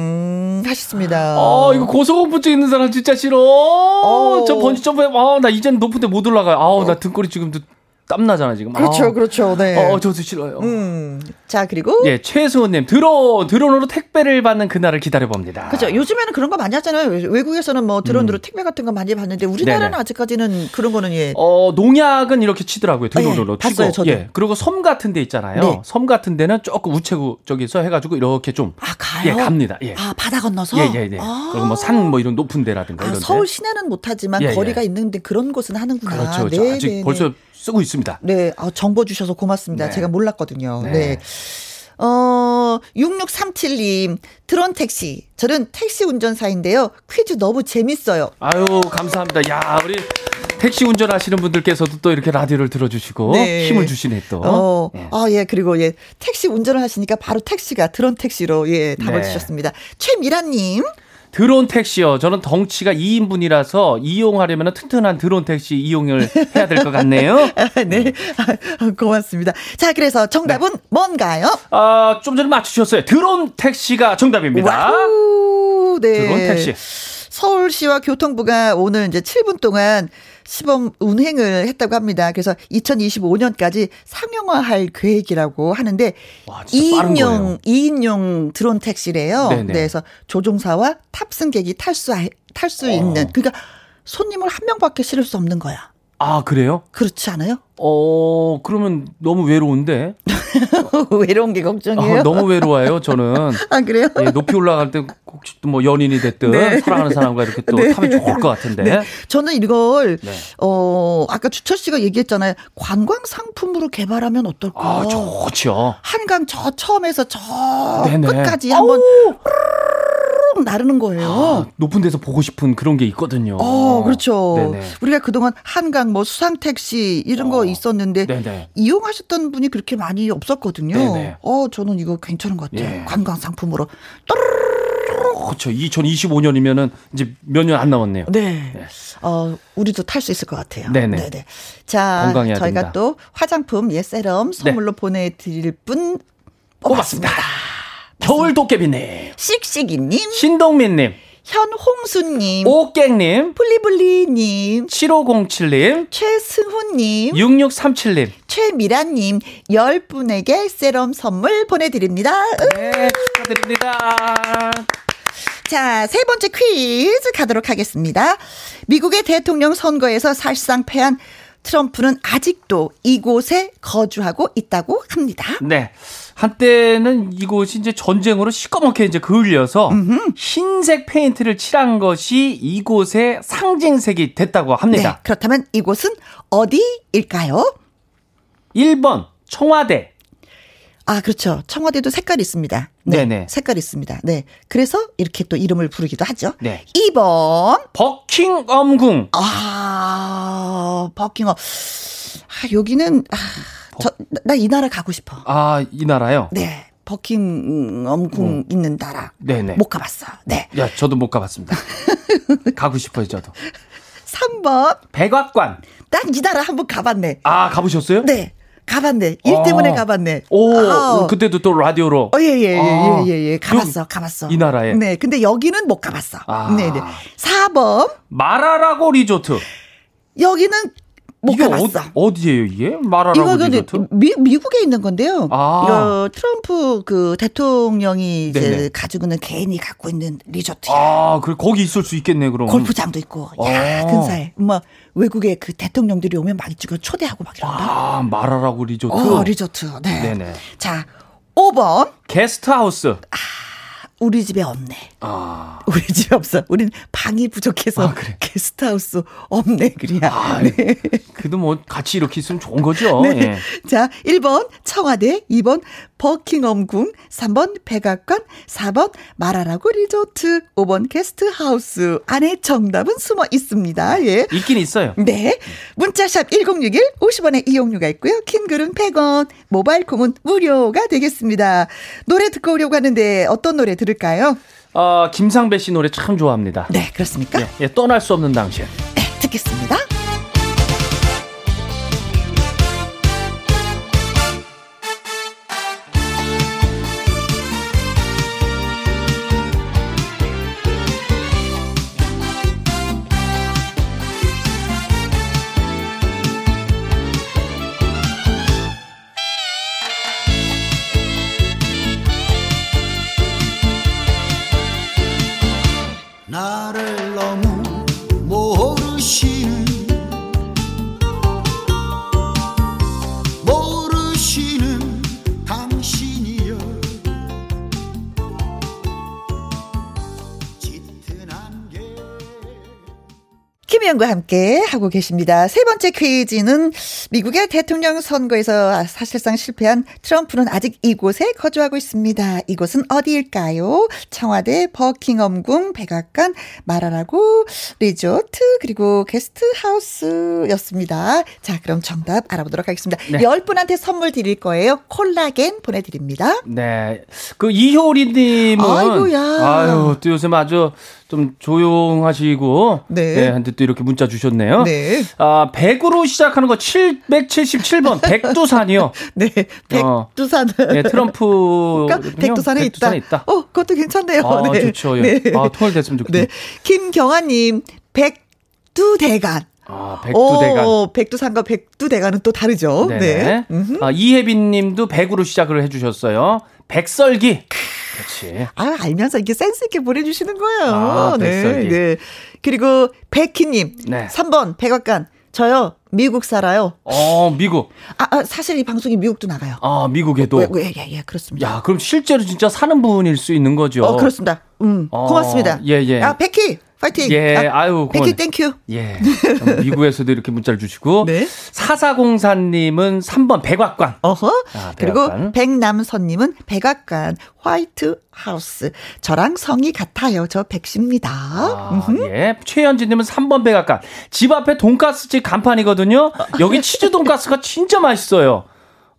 하셨습니다. 아, 이거 고소공포증 있는 사람 진짜 싫어. 어. 저 번지 점프해. 아, 나 이제는 높은 데 못 올라가요. 아우, 나 등골이 지금도 땀 나잖아, 지금. 그렇죠, 아. 그렇죠. 네. 어, 저도 싫어요. 음. 자, 그리고. 예, 최수호님, 드론, 드론으로 택배를 받는 그날을 기다려봅니다. 그죠. 요즘에는 그런 거 많이 하잖아요. 외국에서는 뭐 드론으로 택배 같은 거 많이 받는데 우리나라는 음. 네네. 아직까지는 그런 거는 예. 어, 농약은 이렇게 치더라고요. 드론으로 예, 봤어요. 저도. 예. 그리고 섬 같은 데 있잖아요. 네. 섬 같은 데는 조금 우체국 쪽에서 해가지고 이렇게 좀. 아, 가요? 예, 갑니다. 예. 아, 바다 건너서? 예, 예, 예. 아. 그리고 뭐산뭐 이런 높은 데라든가 아, 이런 데. 서울 시내는 못하지만 예, 예. 거리가 있는데 그런 곳은 하는구나. 그렇죠. 그렇죠. 아직 네, 벌써 네. 쓰고 있습니다. 네, 아, 정보 주셔서 고맙습니다. 네. 제가 몰랐거든요. 네. 네. 어, 6637님, 드론 택시. 저는 택시 운전사인데요. 퀴즈 너무 재밌어요. 아유, 감사합니다. 야, 우리 택시 운전하시는 분들께서도 또 이렇게 라디오를 들어주시고 네. 힘을 주시네 또. 어, 예. 아, 예. 그리고 예. 택시 운전을 하시니까 바로 택시가 드론 택시로 예, 답을 네. 주셨습니다. 최미란님. 드론 택시요. 저는 덩치가 2인분이라서 이용하려면 튼튼한 드론 택시 이용을 해야 될 것 같네요. 네. 아, 고맙습니다. 자, 그래서 정답은 네. 뭔가요? 아, 좀 전에 맞추셨어요. 드론 택시가 정답입니다. wow, 네. 드론 택시. 서울시와 교통부가 오늘 이제 7분 동안 시범 운행을 했다고 합니다. 그래서 2025년까지 상용화할 계획이라고 하는데 와, 2인용 2인용 드론 택시래요. 네네. 네, 그래서 조종사와 탑승객이 탈수 탈수 있는 그러니까 손님을 한 명밖에 실을 수 없는 거야. 아, 그래요? 그렇지 않아요? 어, 그러면 너무 외로운데? 외로운 게 걱정이에요? 아, 너무 외로워요, 저는. 아, 그래요? 예, 높이 올라갈 때 혹시 또 뭐 연인이 됐든 네. 사랑하는 사람과 이렇게 또 네. 타면 좋을 것 같은데. 네. 저는 이걸, 네. 어, 아까 주철 씨가 얘기했잖아요. 관광 상품으로 개발하면 어떨까? 아, 좋죠. 한강 저 처음에서 저 네네. 끝까지 한번. 쭉 나르는 거예요. 아, 높은 데서 보고 싶은 그런 게 있거든요. 어, 그렇죠. 네네. 우리가 그동안 한강 뭐 수상 택시 이런 어. 거 있었는데 네네. 이용하셨던 분이 그렇게 많이 없었거든요. 네네. 어, 저는 이거 괜찮은 것 같아요. 예. 관광 상품으로. 그렇죠. 2025년이면은 이제 몇 년 안 남았네요. 네. 네. 어, 우리도 탈 수 있을 것 같아요. 네네. 네네. 자, 저희가 된다. 또 화장품 예 세럼 선물로 네. 보내드릴 분 뽑았습니다. 뽑았습니다. 겨울 도깨비님. 씩씩이님. 신동민님. 현홍수님. 오깽님. 플리블리님. 7507님. 최승훈님. 6637님. 최미라님. 10분에게 세럼 선물 보내드립니다. 네, 축하드립니다. 자, 세 번째 퀴즈 가도록 하겠습니다. 미국의 대통령 선거에서 사실상 패한 트럼프는 아직도 이곳에 거주하고 있다고 합니다. 네. 한때는 이곳이 이제 전쟁으로 시꺼멓게 이제 그을려서 음흠. 흰색 페인트를 칠한 것이 이곳의 상징색이 됐다고 합니다. 네, 그렇다면 이곳은 어디일까요? 1번 청와대. 아, 그렇죠. 청와대도 색깔이 있습니다. 네. 네네. 색깔이 있습니다. 네. 그래서 이렇게 또 이름을 부르기도 하죠. 네. 2번. 버킹엄궁. 아, 버킹엄. 아, 여기는, 아, 저, 나 이 나라 가고 싶어. 아, 이 나라요? 네. 버킹엄 궁 음. 있는 나라. 네네. 못 가봤어. 네. 야, 저도 못 가봤습니다. 가고 싶어요, 저도. 3번. 백악관. 난이 나라 한번 가봤네. 아, 가보셨어요? 네. 가봤네. 일 아. 때문에 가봤네. 오, 아. 그때도 또 라디오로. 어, 예, 예, 예, 아. 예, 예, 예. 가봤어, 가봤어. 이 나라에. 네. 근데 여기는 못 가봤어. 아. 네네. 네. 4번. 마라라고 리조트. 여기는 못 가봤어. 어, 디에요 이게? 마라라고 리조트? 미, 미국에 있는 건데요. 아. 이거 트럼프 그 대통령이 이제 네네. 가지고 있는 개인이 갖고 있는 리조트야. 아, 그 거기 있을 수 있겠네, 그럼. 골프장도 있고. 야, 아. 근사해. 뭐 외국의 그 대통령들이 오면 막 찍어 초대하고 막 이런다. 아, 마라라고 리조트. 어, 리조트. 네. 네네. 자, 5번. 게스트하우스. 아. 우리 집에 없네. 아. 우리 집에 없어. 우린 방이 부족해서 아, 그래. 게스트하우스 없네, 그래야. 아, 네. 그래도 뭐 같이 이렇게 있으면 좋은 거죠. 네. 예. 자, 1번 청와대, 2번 버킹엄궁, 3번 백악관, 4번 마라라고 리조트, 5번 게스트하우스. 안에 정답은 숨어 있습니다. 예. 있긴 있어요. 네. 문자샵 1061 50원의 이용료가 있고요. 킹글은 100원, 모바일 콩은 무료가 되겠습니다. 노래 듣고 오려고 하는데 어떤 노래 들을까요? 어, 김상배 씨 노래 참 좋아합니다. 네, 그렇습니까? 예, 예 떠날 수 없는 당신. 네, 듣겠습니다. 김희영과 함께 하고 계십니다. 세 번째 퀴즈는 미국의 대통령 선거에서 사실상 실패한 트럼프는 아직 이곳에 거주하고 있습니다. 이곳은 어디일까요? 청와대, 버킹엄궁, 백악관, 마라라고, 리조트, 그리고 게스트하우스였습니다. 자, 그럼 정답 알아보도록 하겠습니다. 네. 10분한테 선물 드릴 거예요. 콜라겐 보내 드립니다. 네. 그 이효리 님은. 아이고야. 아유, 또 요즘 아주 좀 조용하시고 네. 네. 한테 또 이렇게 문자 주셨네요. 네. 아, 100으로 시작하는 거 777번 백두산이요. 네. 백두산. 어, 네, 트럼프 백두산에, 백두산에 있다. 있다. 어, 그것도 괜찮네요. 아, 네. 좋죠. 예. 네. 아, 통일됐으면 좋겠네요. 네. 김경아 님 백두대간. 아, 백두대간. 오, 백두산과 백두대간은 또 다르죠. 네네. 네. 아, 이혜빈 님도 100으로 시작을 해주셨어요. 백설기. 그렇지. 아, 알면서 이렇게 센스있게 보내주시는 거예요. 아, 네. 백설기. 네. 그리고 백희님. 네. 3번, 백악관. 저요, 미국 살아요. 어, 미국. 아, 아, 사실 이 방송이 미국도 나가요. 아, 미국에도? 예, 예, 예, 예, 그렇습니다. 야, 그럼 실제로 진짜 사는 분일 수 있는 거죠? 어, 그렇습니다. 음, 어, 고맙습니다. 예, 예. 아, 백희! 파이팅. 예, 아, 유 백희 thank you. 예. 미국에서도 이렇게 문자를 주시고. 네. 사사공사님은 3번 백악관. 어허. 아, 그리고 백남선님은 백악관 White House. 저랑 성이 같아요. 저 백씨입니다. 아, 예. 최현진님은 3번 백악관. 집 앞에 돈가스집 간판이거든요. 여기 치즈 돈가스가 진짜 맛있어요.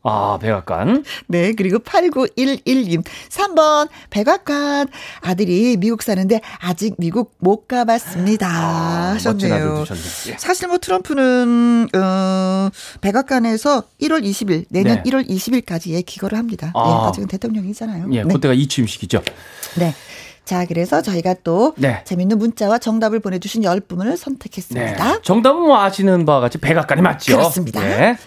아, 백악관. 네, 그리고 8911님. 3번, 백악관. 아들이 미국 사는데 아직 미국 못 가봤습니다. 아, 하셨네요. 예. 사실 뭐 트럼프는, 어, 백악관에서 1월 20일, 내년 네. 1월 20일까지의 기거를 합니다. 아. 네, 아직은 대통령이잖아요. 예, 네. 그때가 이취임식이죠. 네. 자, 그래서 저희가 또 네. 재밌는 문자와 정답을 보내주신 10분을 선택했습니다. 네. 정답은 뭐 아시는 바와 같이 백악관이 맞죠? 그렇습니다. 네.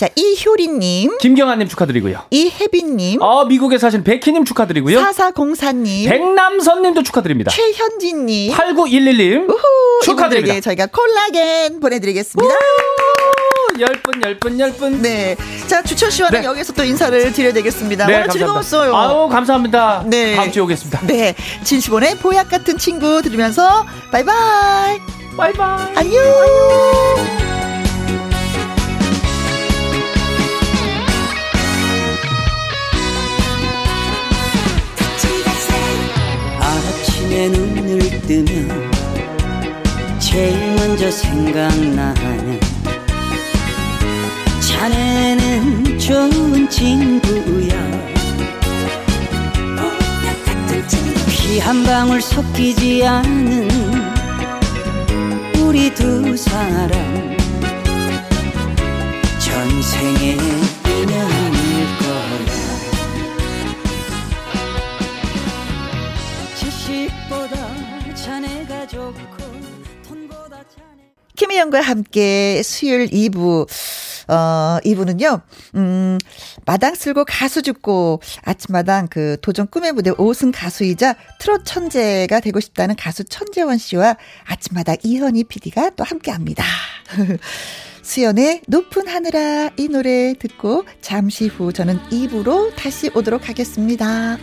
자, 이효리님. 김경아님 축하드리고요. 이혜빈님. 어, 미국에 사신 백희님 축하드리고요. 사사공사님. 백남선님도 축하드립니다. 최현진님. 8911님. 우후, 축하드립니다. 저희가 콜라겐 보내드리겠습니다. 열 분, 열 분, 열 분. 네. 자, 주철 씨와는 네. 여기서 또 인사를 드려야 되겠습니다. 네, 오늘 감사합니다. 즐거웠어요. 아우, 감사합니다. 네. 다음 주에 오겠습니다. 네. 진시본의 보약 같은 친구 들으면서 바이바이. 바이바이. 안녕. 안녕. 내 눈을 뜨면 제일 먼저 생각나는 자네는 좋은 친구야. 피 한 방울 섞이지 않은 우리 두 사람. 전생에 인연 김혜영과 함께 수요일 2부. 어, 이분은요, 음, 마당 쓸고 가수 죽고 아침마당 그 도전 꿈의 무대 5승 가수이자 트롯 천재가 되고 싶다는 가수 천재원 씨와 아침마당 이현희 PD가 또 함께 합니다. 수연의 높은 하늘아 이 노래 듣고 잠시 후 저는 2부로 다시 오도록 하겠습니다.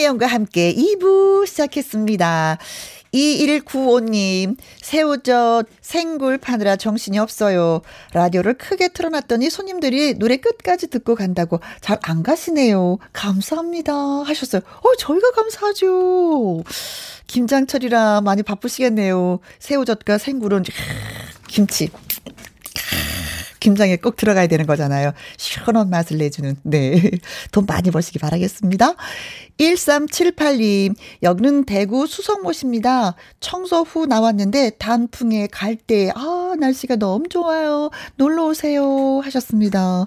김혜영과 함께 2부 시작했습니다. 2195님, 새우젓 생굴 파느라 정신이 없어요. 라디오를 크게 틀어놨더니 손님들이 노래 끝까지 듣고 간다고 잘 안 가시네요. 감사합니다. 하셨어요. 어, 저희가 감사하죠. 김장철이라 많이 바쁘시겠네요. 새우젓과 생굴은, 김치. 김장에 꼭 들어가야 되는 거잖아요. 시원한 맛을 내주는, 네. 돈 많이 버시기 바라겠습니다. 1378님, 여기는 대구 수성못입니다. 청소 후 나왔는데 단풍에 갈 때, 아, 날씨가 너무 좋아요. 놀러 오세요. 하셨습니다.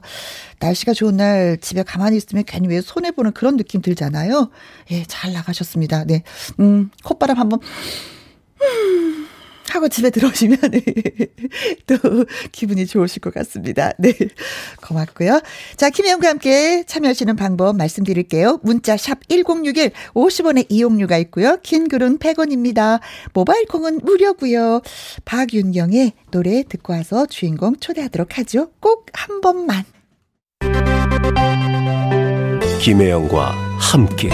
날씨가 좋은 날 집에 가만히 있으면 괜히 왜 손해보는 그런 느낌 들잖아요. 예, 잘 나가셨습니다. 네. 음, 콧바람 한번, 음. 하고 집에 들어오시면 또 기분이 좋으실 것 같습니다. 네. 고맙고요. 자, 김혜영과 함께 참여하시는 방법 말씀드릴게요. 문자 샵 1061, 50원의 이용료가 있고요. 긴 글은 100원입니다. 모바일 콩은 무료고요. 박윤경의 노래 듣고 와서 주인공 초대하도록 하죠. 꼭 한 번만. 김혜영과 함께.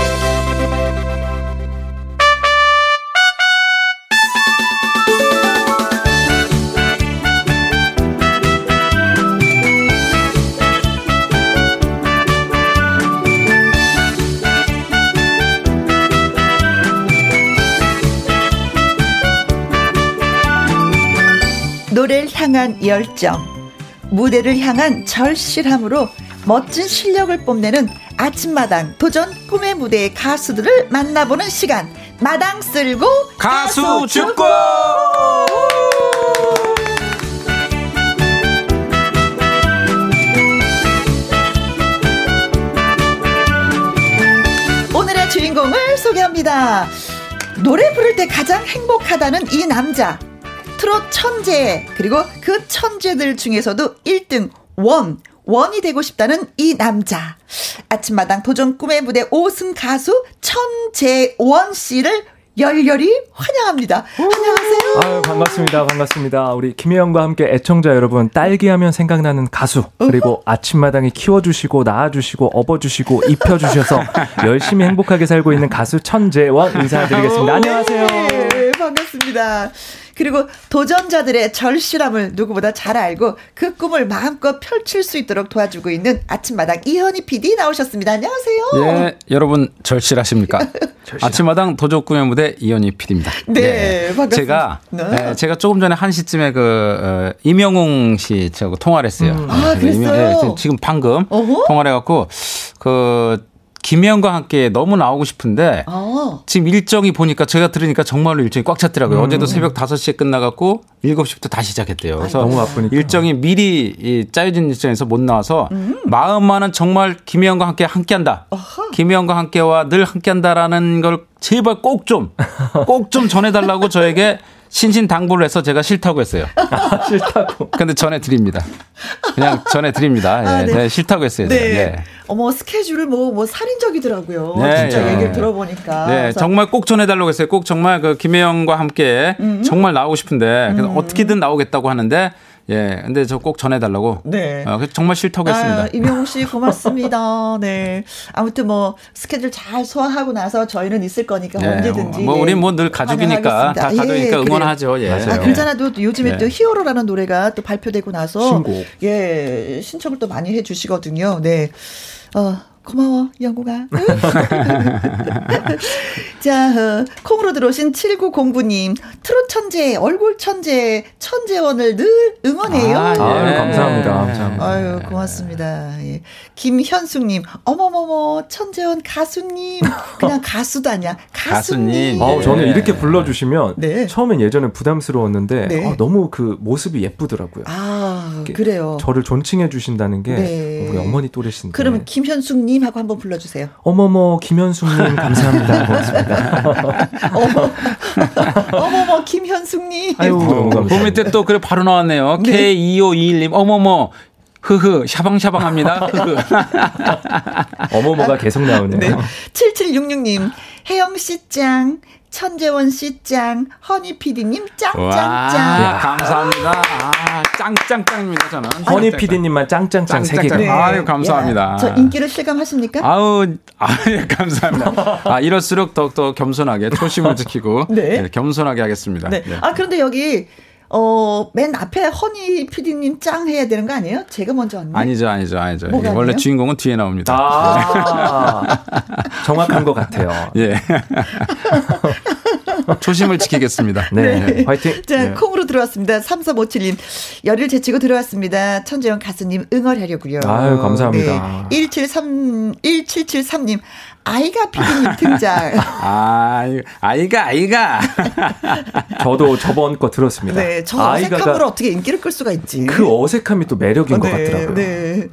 노래를 향한 열정, 무대를 향한 절실함으로 멋진 실력을 뽐내는 아침마당 도전 꿈의 무대의 가수들을 만나보는 시간. 마당 쓸고 가수, 가수 죽고! 오늘의 주인공을 소개합니다. 노래 부를 때 가장 행복하다는 이 남자. 트롯 천재 그리고 그 천재들 중에서도 1등 원 원이 되고 싶다는 이 남자 아침마당 도전 꿈의 무대 5승 가수 천재원 씨를 열렬히 환영합니다. 안녕하세요. 아유, 반갑습니다. 반갑습니다. 우리 김혜영과 함께 애청자 여러분, 딸기 하면 생각나는 가수, 그리고 아침마당에 키워주시고, 낳아주시고, 업어주시고, 입혀주셔서 열심히 행복하게 살고 있는 가수 천재원 인사드리겠습니다. 안녕하세요. 네, 반갑습니다. 그리고 도전자들의 절실함을 누구보다 잘 알고 그 꿈을 마음껏 펼칠 수 있도록 도와주고 있는 아침마당 이현희 PD 나오셨습니다. 안녕하세요. 예, 여러분 절실하십니까? 아침마당 도적 꿈의 무대 이현희 PD입니다. 네, 예. 반갑습니다. 제가 네. 예, 제가 조금 전에 한 시쯤에 그 어, 임영웅 씨 저하고 통화를 했어요. 음. 아, 그랬어요? 예, 지금 방금 어허? 통화를 해갖고 그 김혜영과 함께 너무 나오고 싶은데 어. 지금 일정이 보니까 제가 들으니까 정말로 일정이 꽉 찼더라고요. 음. 어제도 새벽 5시에 끝나갖고 7시부터 다시 시작했대요. 그래서 너무 바쁘니까. 일정이 미리 짜여진 일정에서 못 나와서 음. 마음만은 정말 김혜영과 함께 함께한다. 김혜영과 함께와 늘 함께한다라는 걸 제발 꼭 좀 꼭좀 전해달라고 저에게 신신 당부를 해서 제가 싫다고 했어요. 아, 싫다고. 근데 전해 드립니다. 그냥 전해 드립니다. 예, 아, 네. 네, 싫다고 했어요. 네. 예. 어머 스케줄을 뭐, 뭐 살인적이더라고요. 네, 진짜 예. 얘기를 들어보니까. 네, 정말 꼭 전해달라고 했어요. 꼭 정말 그 김혜영과 함께 음. 정말 나오고 싶은데 음. 어떻게든 나오겠다고 하는데 예, 근데 저 꼭 전해달라고. 네. 어, 정말 싫다고 아, 했습니다. 이명웅 씨 고맙습니다. 네. 아무튼 뭐 스케줄 잘 소화하고 나서 저희는 있을 거니까 네. 언제든지. 뭐 우리 뭐 늘 가족이니까 다 가족이니까 예, 응원하죠. 예. 아, 그렇잖아도 요즘에 네. 또 히어로라는 노래가 또 발표되고 나서 신곡. 예 신청을 또 많이 해주시거든요. 네. 어, 고마워, 영구가. 자, 어, 콩으로 들어오신 7909님. 트롯 천재, 얼굴 천재, 천재원을 늘 응원해요. 아, 예. 아유, 감사합니다. 감사합니다. 아유, 고맙습니다. 예. 김현숙님, 어머머머, 천재원 가수님. 그냥 가수도 아니야. 가수님. 어, 저는 네. 이렇게 불러주시면 네. 처음엔 예전에 부담스러웠는데 네. 어, 너무 그 모습이 예쁘더라고요. 아, 그래요. 저를 존칭해 주신다는 게 네. 우리 어머니 또래신데. 그러면 김현숙님 하고 한번 불러주세요. 어머머 김현숙님 감사합니다. 고맙습니다. 어머, 어머머 김현숙님. 아유. 그 밑에 또 그래 바로 나왔네요. 네. K2521님 어머머 흐흐 샤방샤방합니다. 어머머가 계속 나오네요. 네. 7766님 혜영 씨 짱, 천재원 씨 짱, 허니 PD님 짱짱짱. 감사합니다. 아, 짱짱짱입니다 저는. 허니 PD님만 짱짱짱 세 개. 네. 아유 감사합니다. 저 인기를 실감하십니까? 아우 아유 감사합니다. 아 이럴수록 더욱더 겸손하게 초심을 지키고 네. 네, 겸손하게 하겠습니다. 네. 네. 아 그런데 여기 어, 맨 앞에 허니 PD님 짱 해야 되는 거 아니에요? 제가 먼저 왔네. 아니죠, 아니죠, 아니죠. 원래 아니에요? 주인공은 뒤에 나옵니다. 아, 정확한 것 같아요. 예. 초심을 지키겠습니다. 네. 네. 화이팅. 자, 네. 콩으로 들어왔습니다. 3357님. 열을 제치고 들어왔습니다. 천재영 가수님 응원하려고요. 아유, 감사합니다. 네. 173, 1773님. 아이가 피디님 등장. 아, 아이가, 아이가. 저도 저번 거 들었습니다. 네, 저 어색함으로 어떻게 인기를 끌 수가 있지. 그 어색함이 또 매력인 어, 네, 것 같더라고요. 네.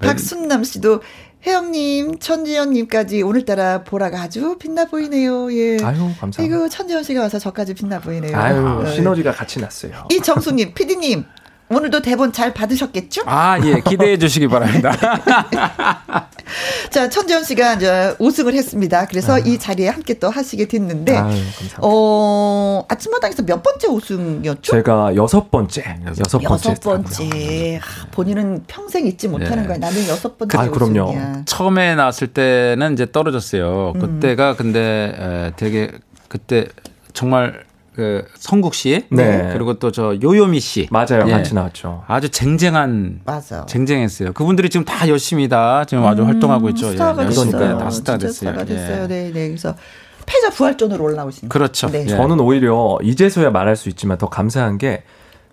박순남 씨도 혜영님, 천지연님까지 오늘따라 보라가 아주 빛나 보이네요. 예. 아유, 감사합니다. 이거 천지연 씨가 와서 저까지 빛나 보이네요. 아유, 네. 시너지가 같이 났어요. 이정수님, 피디님, 오늘도 대본 잘 받으셨겠죠? 아, 예. 기대해 주시기 바랍니다. 자, 천재현 씨가 이제 우승을 했습니다. 그래서 아. 이 자리에 함께 또 하시게 됐는데, 아유, 어, 아침마당에서 몇 번째 우승이었죠? 제가 여섯 번째. 여섯 번째. 여섯 번째. 아, 본인은 평생 잊지 못하는 예. 거야. 나는 여섯 번째 아, 그럼요. 우승이야. 처음에 나왔을 때는 이제 떨어졌어요. 음. 그때가 근데 에, 되게 그때 정말 그 성국 씨, 네. 그리고 또 저 요요미 씨, 맞아요, 예. 같이 나왔죠. 아주 쟁쟁한, 맞아. 쟁쟁했어요. 그분들이 지금 다 열심히 다 지금 아주 음, 활동하고 있죠. 스타가 예. 됐어요. 다 스타 됐어요. 스타가 됐어요. 예. 네, 네. 그래서 패자 부활전으로 올라오신. 그렇죠. 네. 저는 오히려 이제서야 말할 수 있지만 더 감사한 게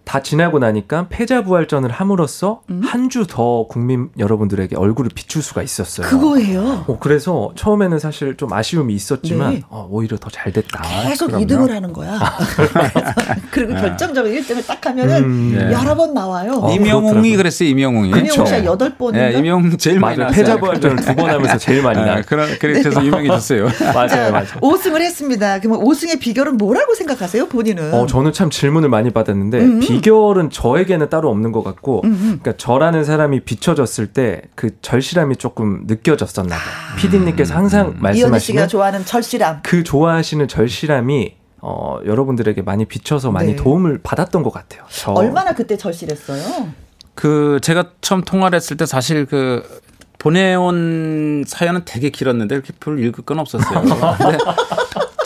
다 지나고 나니까 패자부활전을 함으로써 음? 한주 더 국민 여러분들에게 얼굴을 비출 수가 있었어요. 그거예요. 어, 그래서 처음에는 사실 좀 아쉬움이 있었지만 네. 어, 오히려 더 잘 됐다. 계속 그럼요. 2등을 하는 거야. 아, 그리고 네. 결정적으로 1등을 딱 하면은 음, 네. 여러 번 나와요. 어, 이명웅이 그랬어요. 이명웅이. 이명웅 씨가 8번인가? 네, 이명웅 제일 많이 나왔어요. 패자부활전을 두 번 하면서 제일 많이 나. 네, 그런 그래서 네. 유명해졌어요. 맞아요, 맞아요. 5승을 했습니다. 그러면 5승의 비결은 뭐라고 생각하세요, 본인은? 어, 저는 참 질문을 많이 받았는데 음. 비결은 저 저에게는 따로 없는 것 같고, 음음. 그러니까 저라는 사람이 비춰졌을 때 그 절실함이 조금 느껴졌었나 봐요. 아. 피디님께서 항상 음. 말씀하시는 씨가 좋아하는 절실함. 그 좋아하시는 절실함이 어, 여러분들에게 많이 비춰서 많이 네. 도움을 받았던 것 같아요. 저. 얼마나 그때 절실했어요? 그 제가 처음 통화를 했을 때 사실 그 보내온 사연은 되게 길었는데 이렇게 별로 읽을 건 없었어요. 근데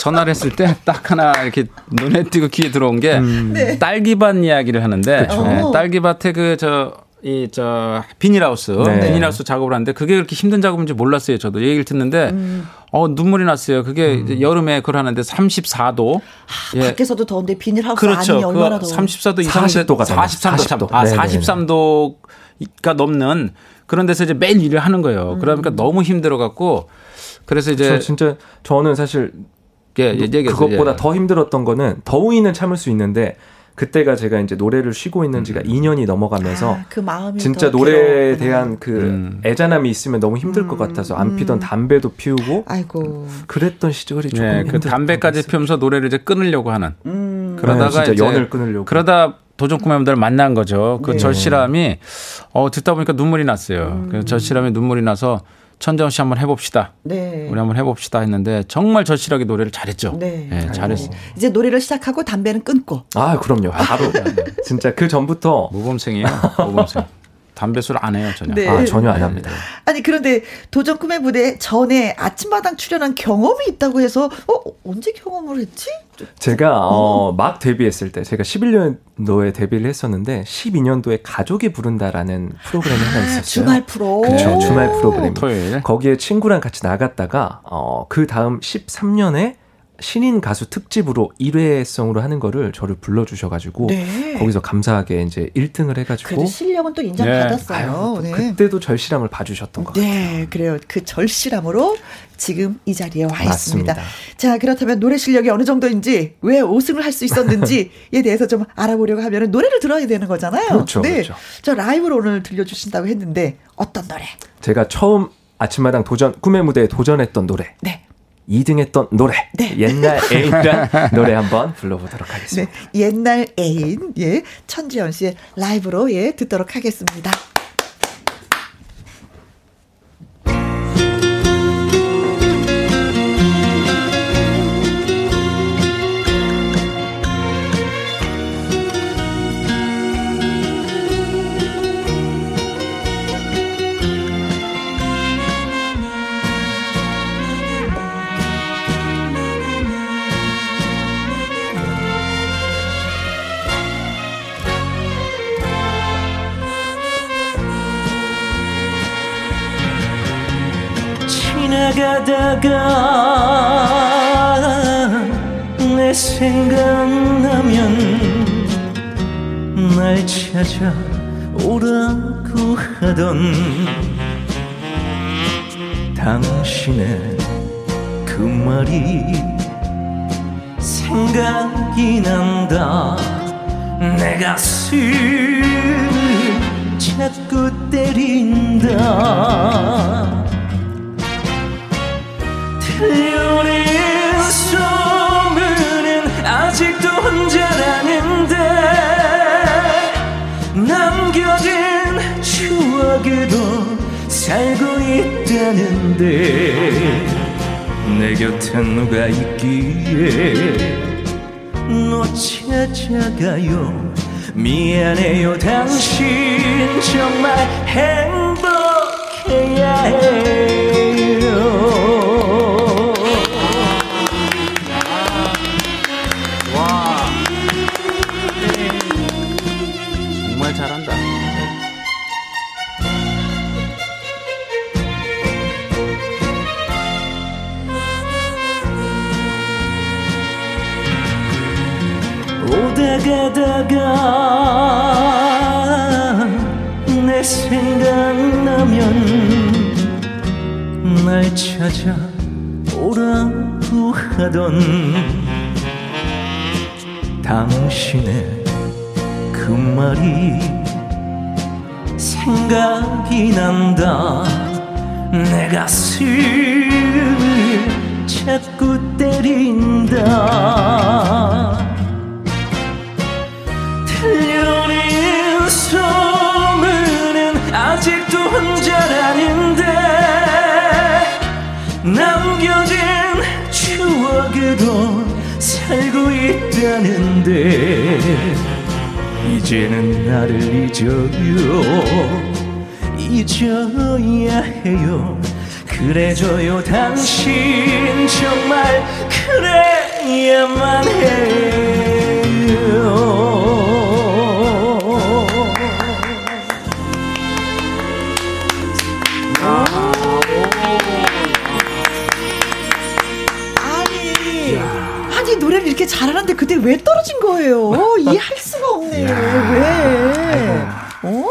전화를 했을 때 딱 하나 이렇게 눈에 띄고 귀에 들어온 게 음. 네. 딸기밭 이야기를 하는데 네, 딸기밭에 그저 이 저 비닐하우스 네. 비닐하우스 작업을 하는데 그게 그렇게 힘든 작업인지 몰랐어요. 저도 얘기를 듣는데 음. 어 눈물이 났어요. 그게 음. 여름에 그걸 하는데 34도 아, 예. 밖에서도 더운데 비닐하우스 그렇죠. 안이 얼마나 더워? 34도 이상 40도가 43도 40도. 아 43도가 넘는 그런 데서 이제 매일 일을 하는 거예요. 음. 그러니까 너무 힘들어 갖고 그래서 이제 진짜 저는 사실 예, 예, 그것보다 예. 더 힘들었던 거는 더위는 참을 수 있는데 그때가 제가 이제 노래를 쉬고 있는 지가 음. 2년이 넘어가면서 아, 그 진짜 노래에 길었구나. 대한 그 음. 애잔함이 있으면 너무 힘들 음. 것 같아서 안 피던 음. 담배도 피우고 아이고 그랬던 시절이 조금 네, 그 담배까지 피우면서 노래를 이제 끊으려고 하는 음. 그러다가 네, 진짜 연을 끊으려고 그러다 도전 구매분들을 만난 거죠. 그 네. 절실함이 어 듣다 보니까 눈물이 났어요. 그 절실함이 눈물이 나서 천정 씨 한번 해봅시다. 네. 우리 한번 해봅시다 했는데 정말 절실하게 노래를 잘했죠. 네. 네 잘했어. 이제 노래를 시작하고 담배는 끊고. 아 그럼요. 바로 진짜 그 전부터 모범생이에요. 모범생. 담배 술 안 해요 전혀. 네. 아, 전혀 안 합니다. 아니 그런데 도전 꿈의 무대 전에 아침마당 출연한 경험이 있다고 해서 어 언제 경험을 했지? 제가 어, 막 데뷔했을 때 제가 11년도에 데뷔를 했었는데 12년도에 가족이 부른다라는 프로그램이 하나 아, 있었어요. 주말 프로. 그렇죠. 주말 프로그램. 토요일. 거기에 친구랑 같이 나갔다가 어, 그 다음 13년에 신인 가수 특집으로 1회성으로 하는 거를 저를 불러주셔가지고 네. 거기서 감사하게 이제 1등을 해가지고 실력은 또 인정받았어요. 네. 네. 그때도 절실함을 봐주셨던 것 네, 같아요. 네, 그래요. 그 절실함으로 지금 이 자리에 와 맞습니다. 있습니다. 자, 그렇다면 노래 실력이 어느 정도인지 왜 5승을 할 수 있었는지에 대해서 좀 알아보려고 하면 노래를 들어야 되는 거잖아요. 그렇죠, 네, 그렇죠. 저 라이브로 오늘 들려주신다고 했는데 어떤 노래? 제가 처음 아침마당 도전 꿈의 무대에 도전했던 노래. 네. 2등 했던 노래. 네. 옛날 애인이란 노래 한번 불러보도록 하겠습니다. 네. 옛날 애인, 예. 천지연 씨의 라이브로, 예, 듣도록 하겠습니다. 가다가 내 생각나면 날 찾아오라고 하던 당신의 그 말이 생각이 난다. 내 가슴을 자꾸 때린다 들려오는 소문은 아직도 혼자라는데 남겨진 추억으로 살고 있다는데 내 곁에 누가 있기에 너 찾아가요. 미안해요 당신. 정말 행복해야 해 날 찾아 오라고 하던 당신의 그 말이 생각이 난다. 내 가슴을 자꾸 때린다 남겨진 추억으로 살고 있다는데 이제는 나를 잊어요. 잊어야 해요. 그래줘요 당신. 정말 그래야만 해 잘하는데 그때 왜 떨어진 거예요? 이해할 수가 없네. 왜? 어?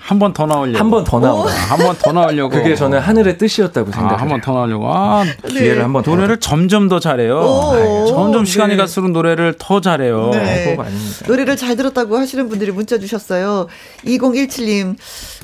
한 번 더 나오려고. 한 번 더 나오. 한번 더 나오려고. 그게 저는 하늘의 뜻이었다고 생각해요. 아, 한번 더 나오려고. 아, 기회를 네. 한번 노래를 점점 더 잘해요. 오, 점점 시간이 네. 갈수록 노래를 더 잘해요. 네. 노래를 잘 들었다고 하시는 분들이 문자 주셨어요. 2017님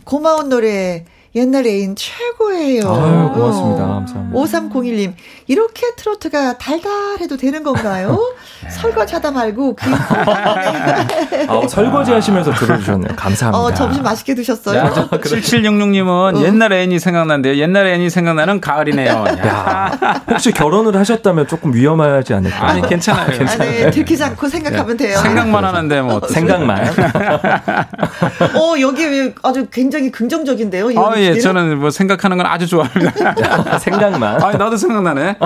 고마운 노래 옛날 애인 최고예요. 아유, 고맙습니다. 어. 감사합니다. 5301님, 이렇게 트로트가 달달해도 되는 건가요? 네. 설거지 하다 말고 그 아, 설거지 하시면서 들어주셨네요. 감사합니다. 어, 점심 맛있게 드셨어요? 7766님은 어. 옛날 애인이 생각난대요. 옛날 애인이 생각나는 가을이네요. 야. 혹시 결혼을 하셨다면 조금 위험하지 않을까요? 아니, 괜찮아요. 아, 괜찮아요. 아, 네, 들키지 않고 생각하면 돼요. 생각만 하는데 뭐. 생각만. 어, 여기 아주 굉장히 긍정적인데요. 아, 예, 저는 뭐 생각하는 건 아주 좋아합니다. 생각만. 아, 나도 생각나네.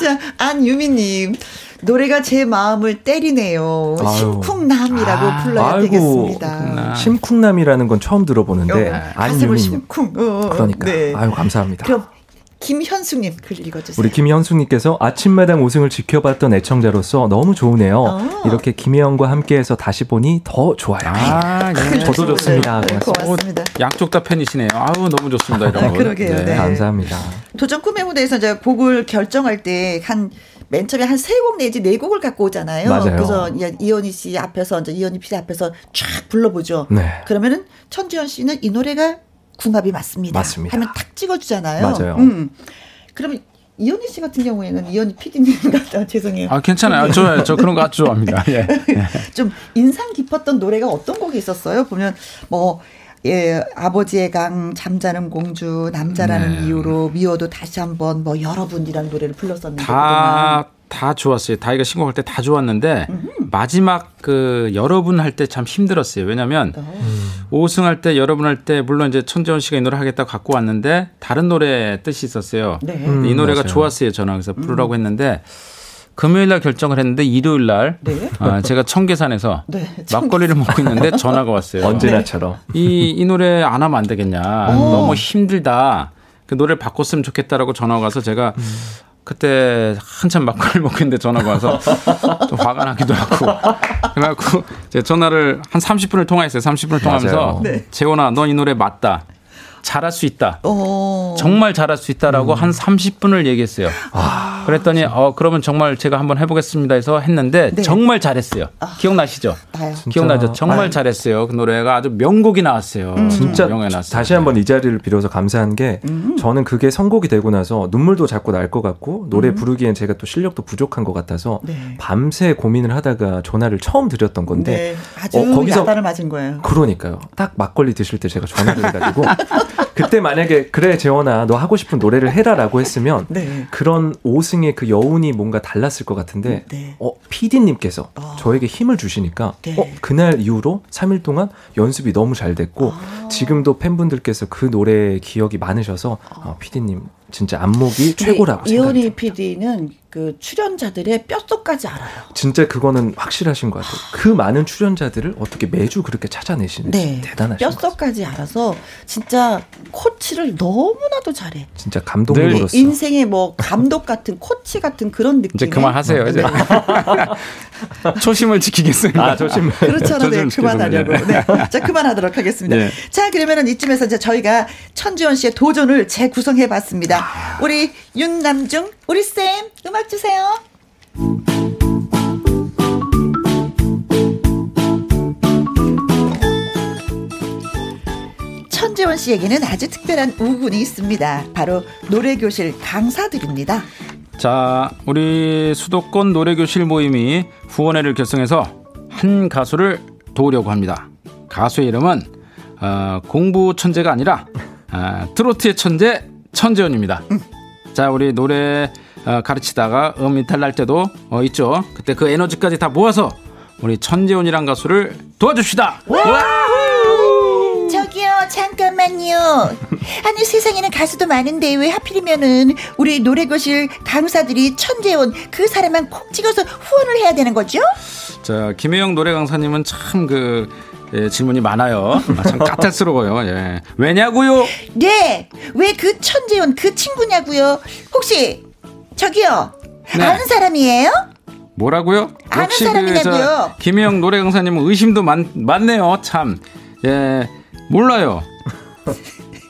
자, 안유미님. 노래가 제 마음을 때리네요. 심쿵남이라고 아, 불러야 아이고, 되겠습니다. 심쿵남 이라는 건 처음 들어보는데 어, 안유미 심쿵. 어, 어, 그러니까. 네. 아유 감사합니다. 그럼 김현숙님 글 읽어주세요. 우리 김현숙님께서 아침마당 우승을 지켜봤던 애청자로서 너무 좋으네요. 어. 이렇게 김혜영과 함께해서 다시 보니 더 좋아요. 아, 네. 저도 좋습니다. 네, 고맙습니다. 양쪽 다 팬이시네요. 아우 너무 좋습니다. 이런 아, 그러게요. 네. 네. 감사합니다. 도전 꿈의 무대에서 이제 곡을 결정할 때한 맨 처음에 한 세 곡 내지 네 곡을 갖고 오잖아요. 맞아요. 그래서 이현희 씨 앞에서 이제 이현희 PD 앞에서 쫙 불러보죠. 네. 그러면은 천지현 씨는 이 노래가 궁합이 맞습니다. 맞습니다. 하면 탁 찍어주잖아요. 맞아요. 음. 그러면 이현희 씨 같은 경우에는 이현희 PD님 같다 죄송해요. 아 괜찮아요. 저, 저 그런 거 아주 좋아합니다. 예. 좀 인상 깊었던 노래가 어떤 곡이 있었어요? 보면 뭐 예, 아버지의 강, 잠자는 공주, 남자라는 네. 이유로 미워도 다시 한번 뭐 여러분이라는 노래를 불렀었는데 다, 다 좋았어요. 다이가 신곡할 때 다 좋았는데 음흠. 마지막 그 여러분 할 때 참 힘들었어요. 왜냐하면 음. 5승 때 여러분 할 때 물론 이제 천재원 씨가 이 노래 하겠다고 갖고 왔는데 다른 노래 뜻이 있었어요. 네. 음, 이 노래가 맞아요. 좋았어요. 저는 그래서 부르라고 음. 했는데 금요일 날 결정을 했는데 일요일 날 네. 아, 제가 청계산에서 네, 막걸리를 먹고 있는데 전화가 왔어요. 언제나처럼. 이, 이 노래 안 하면 안 되겠냐. 오. 너무 힘들다. 그 노래를 바꿨으면 좋겠다라고 전화가 와서 제가 음. 그때 한참 막걸리 먹고 있는데 전화가 와서 좀 화가 나기도 하고 그래갖고 제 전화를 한 30분을 통화했어요. 30분을 통화하면서 네. 재원아 너이 노래 맞다. 잘할 수 있다. 오. 정말 잘할 수 있다라고 음. 한 30분을 얘기했어요. 아, 그랬더니 어 그러면 정말 제가 한번 해보겠습니다 해서 했는데 네. 정말 잘했어요. 아. 기억나시죠? 기억나죠? 정말 아유. 잘했어요. 그 노래가 아주 명곡이 나왔어요. 음. 진짜 영화에 나왔어요. 다시 한번 이 자리를 빌어서 감사한 게 음. 저는 그게 선곡이 되고 나서 눈물도 자꾸 날 것 같고 노래 음. 부르기엔 제가 또 실력도 부족한 것 같아서 네. 밤새 고민을 하다가 전화를 처음 드렸던 건데 네. 아주 어, 거기서 야단을 맞은 거예요. 그러니까요. 딱 막걸리 드실 때 제가 전화를 해가지고 그때 만약에 그래 재원아 너 하고 싶은 노래를 해라라고 했으면 네. 그런 5승의 그 여운이 뭔가 달랐을 것 같은데 네. 어 PD님께서 어. 저에게 힘을 주시니까 네. 어 그날 이후로 3일 동안 연습이 너무 잘 됐고 어. 지금도 팬분들께서 그 노래 기억이 많으셔서 어, PD님 진짜 안목이 최고라고 생각해요. 이효리 PD는 그 출연자들의 뼛속까지 알아요. 진짜 그거는 확실하신 것 같아요. 그 많은 출연자들을 어떻게 매주 그렇게 찾아내시는 네. 대단하신 뼛속까지 알아서 진짜 코치를 너무나도 잘해. 진짜 감독님으로서 인생의 뭐 감독 같은 코치 같은 그런 느낌. 이제 그만하세요. 이제 네. 초심을 지키겠습니다. 아, 초심. 그렇잖아요. 네, 그만하려고. 네. 자, 그만하도록 하겠습니다. 네. 자, 그러면은 이쯤에서 이제 저희가 천지원 씨의 도전을 재구성해 봤습니다. 아. 우리 윤남중 우리 쌤 음악 주세요. 천재원 씨에게는 아주 특별한 우군이 있습니다. 바로 노래교실 강사들입니다. 자, 우리 수도권 노래교실 모임이 후원회를 결성해서 한 가수를 도우려고 합니다. 가수의 이름은 어, 공부 천재가 아니라 어, 트로트의 천재 천재원입니다. 음. 자, 우리 노래 어, 가르치다가 음 이탈 날 때도 어, 있죠. 그때 그 에너지까지 다 모아서 우리 천재훈이란 가수를 도와줍시다. 잠깐만요. 아니 세상에는 가수도 많은데 왜 하필이면은 우리 노래교실 강사들이 천재훈 그 사람만 콕 찍어서 후원을 해야 되는 거죠? 자, 김혜영 노래 강사님은 참그 예, 질문이 많아요. 아, 참 까탈스러워요. 예. 왜냐고요? 네, 왜 그 천재훈 그 친구냐고요? 혹시 저기요 네. 아는 사람이에요? 뭐라고요? 아는 그 사람이냐고요? 그 김혜영 노래 강사님은 의심도 많, 많네요. 참. 예, 몰라요.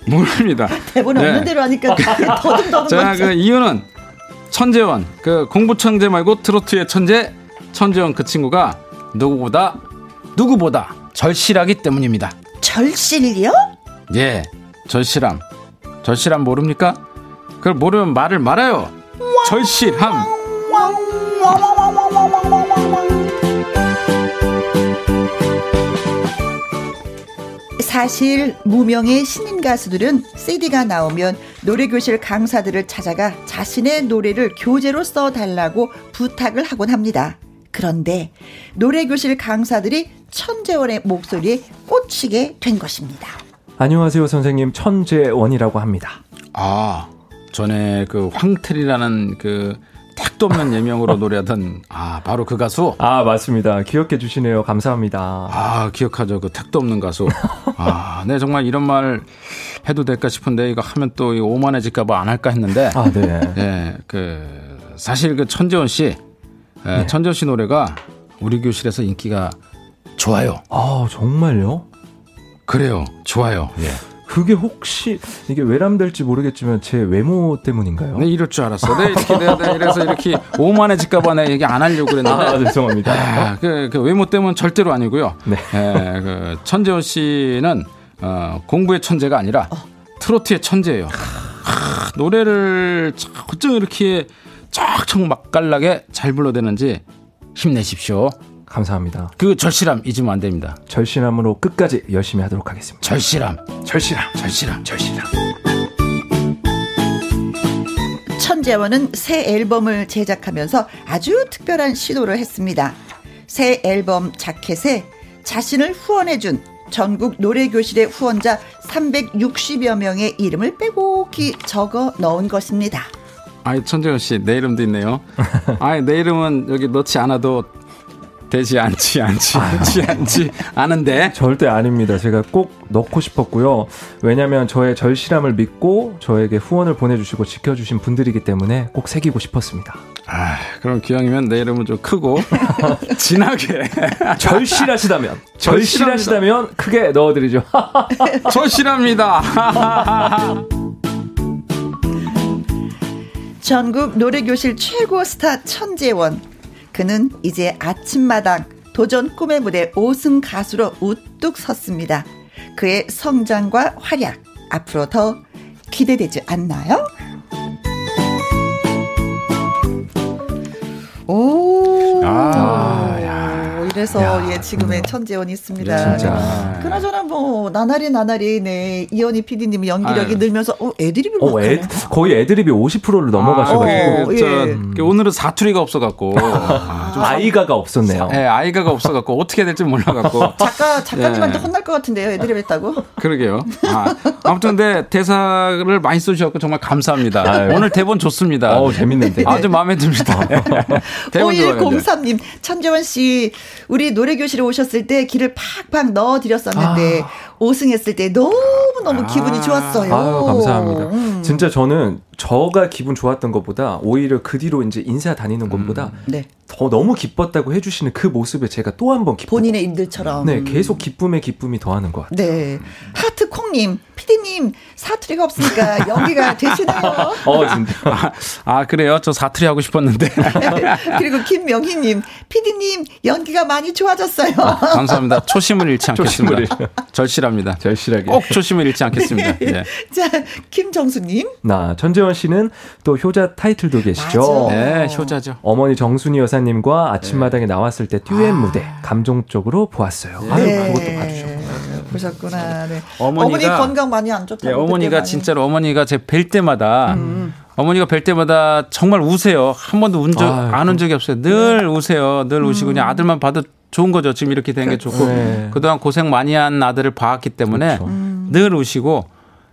모릅니다. 대본 네. 없는 대로 하니까 더듬더듬. 자, 그 이유는 천재원, 그 공부 천재 말고 트로트의 천재, 천재원 그 친구가 누구보다 누구보다 절실하기 때문입니다. 절실이요? 예, 절실함. 절실함 모릅니까? 그걸 모르면 말을 말아요. 절실함. 사실 무명의 신인 가수들은 CD가 나오면 노래교실 강사들을 찾아가 자신의 노래를 교재로 써달라고 부탁을 하곤 합니다. 그런데 노래교실 강사들이 천재원의 목소리에 꽂히게 된 것입니다. 안녕하세요, 선생님. 천재원이라고 합니다. 아, 전에 그 황틀이라는 그 택도 없는 예명으로 노래하던 아 바로 그 가수? 아 맞습니다. 기억해 주시네요. 감사합니다. 아 기억하죠. 그 택도 없는 가수. 아 네 정말 이런 말 해도 될까 싶은데 이거 하면 또 오만해질까봐 안 할까 했는데. 아네. 네, 그 사실 그 천재원 씨 예, 네. 천재원 씨 노래가 우리 교실에서 인기가 좋아요. 아 정말요? 그래요. 좋아요. 예. 그게 혹시 이게 외람될지 모르겠지만 제 외모 때문인가요? 네, 이럴 줄 알았어. 네, 이렇게 내가 네, 이래서 이렇게 오만해질까봐 내가 얘기 안 하려고 그랬는데. 아, 죄송합니다. 아, 그, 그, 외모 때문 절대로 아니고요. 네. 예, 그 천재원 씨는 어, 공부의 천재가 아니라 트로트의 천재예요. 아, 노래를 어쩜 이렇게 척척 맛깔나게 잘 불러대는지 힘내십시오. 감사합니다. 그 절실함 잊으면 안 됩니다. 절실함으로 끝까지 열심히 하도록 하겠습니다. 절실함, 절실함, 절실함, 절실함. 천재원은 새 앨범을 제작하면서 아주 특별한 시도를 했습니다. 새 앨범 자켓에 자신을 후원해준 전국 노래교실의 후원자 360여 명의 이름을 빼곡히 적어 넣은 것입니다. 아이 천재현 씨내 이름도 있네요. 아이 내 이름은 여기 넣지 않아도 되지 않지 않지 않지 않지 않은데 절대 아닙니다. 제가 꼭 넣고 싶었고요. 왜냐하면 저의 절실함을 믿고 저에게 후원을 보내주시고 지켜주신 분들이기 때문에 꼭 새기고 싶었습니다. 아 그럼 기왕이면 내 이름은 좀 크고 진하게 절실하시다면 절실하시다면 크게 넣어드리죠. 절실합니다. 전국 노래교실 최고 스타 천재원 그는 이제 아침마당 도전 꿈의 무대 5승 가수로 우뚝 섰습니다. 그의 성장과 활약 앞으로 더 기대되지 않나요? 오. 아, 이래서 야, 예 지금의 음. 천재원이 있습니다. 진짜. 그나저나 뭐 나날이 나날이 네 이현희 PD님 연기력이 아유. 늘면서 어 애드립을 어, 애, 거의 애드립이 50%를 넘어가셔가지고 아, 어, 예. 음. 오늘은 사투리가 없어갖고 아, 이가가 없었네요. 네, 아이가가 없어갖고 어떻게 될지 몰라갖고 작가 작가님한테 네. 혼날 것 같은데요 애드립 했다고? 그러게요. 아, 무튼 근데 대사를 많이 써주셨고 정말 감사합니다. 아유. 오늘 대본 좋습니다. 어 재밌는데 아주 마음에 듭니다. 대본 5103님 천재원 씨 우리 노래교실에 오셨을 때 길을 팍팍 넣어드렸었는데 아. 5승했을 때 너무너무 아. 기분이 좋았어요. 아유, 감사합니다. 음. 진짜 저는 저가 기분 좋았던 것보다 오히려 그 뒤로 이제 인사 다니는 것보다 음. 네. 더 너무 기뻤다고 해주시는 그 모습에 제가 또 한 번 기뻤 본인의 일들처럼. 네, 계속 기쁨에 기쁨이 더하는 것 같아요. 네. 하트 콩님, 피디님 사투리가 없으니까 연기가 되시나요? 어, 진짜. 아, 아, 그래요? 저 사투리 하고 싶었는데. 그리고 김명희님, 피디님 연기가 많이 좋아졌어요. 아, 감사합니다. 초심을 잃지 않겠습니다. 초심을 절실합니다. 절실하게. 꼭 초심을 잃지 않겠습니다. 네. 자, 김정수님. 나 전재원 씨는 또 효자 타이틀도 계시죠. 맞아. 네, 효자죠. 어머니 정순이 여사님과 아침마당에 네. 나왔을 때 듀엣 아. 무대 감정적으로 보았어요. 네. 아유, 그것도 봐주셨고. 보셨구나. 네. 어머니가, 어머니 건강 많이 안 좋다고. 네, 어머니가 진짜로 어머니가 제 뵐 때마다 음. 어머니가 뵐 때마다 정말 우세요. 한 번도 운 적, 안운 적이 없어요. 늘 네. 우세요. 늘 우시고 그냥 음. 아들만 봐도 좋은 거죠. 지금 이렇게 된 게 좋고 네. 그동안 고생 많이 한 아들을 봐왔기 때문에 그렇죠. 늘 우시고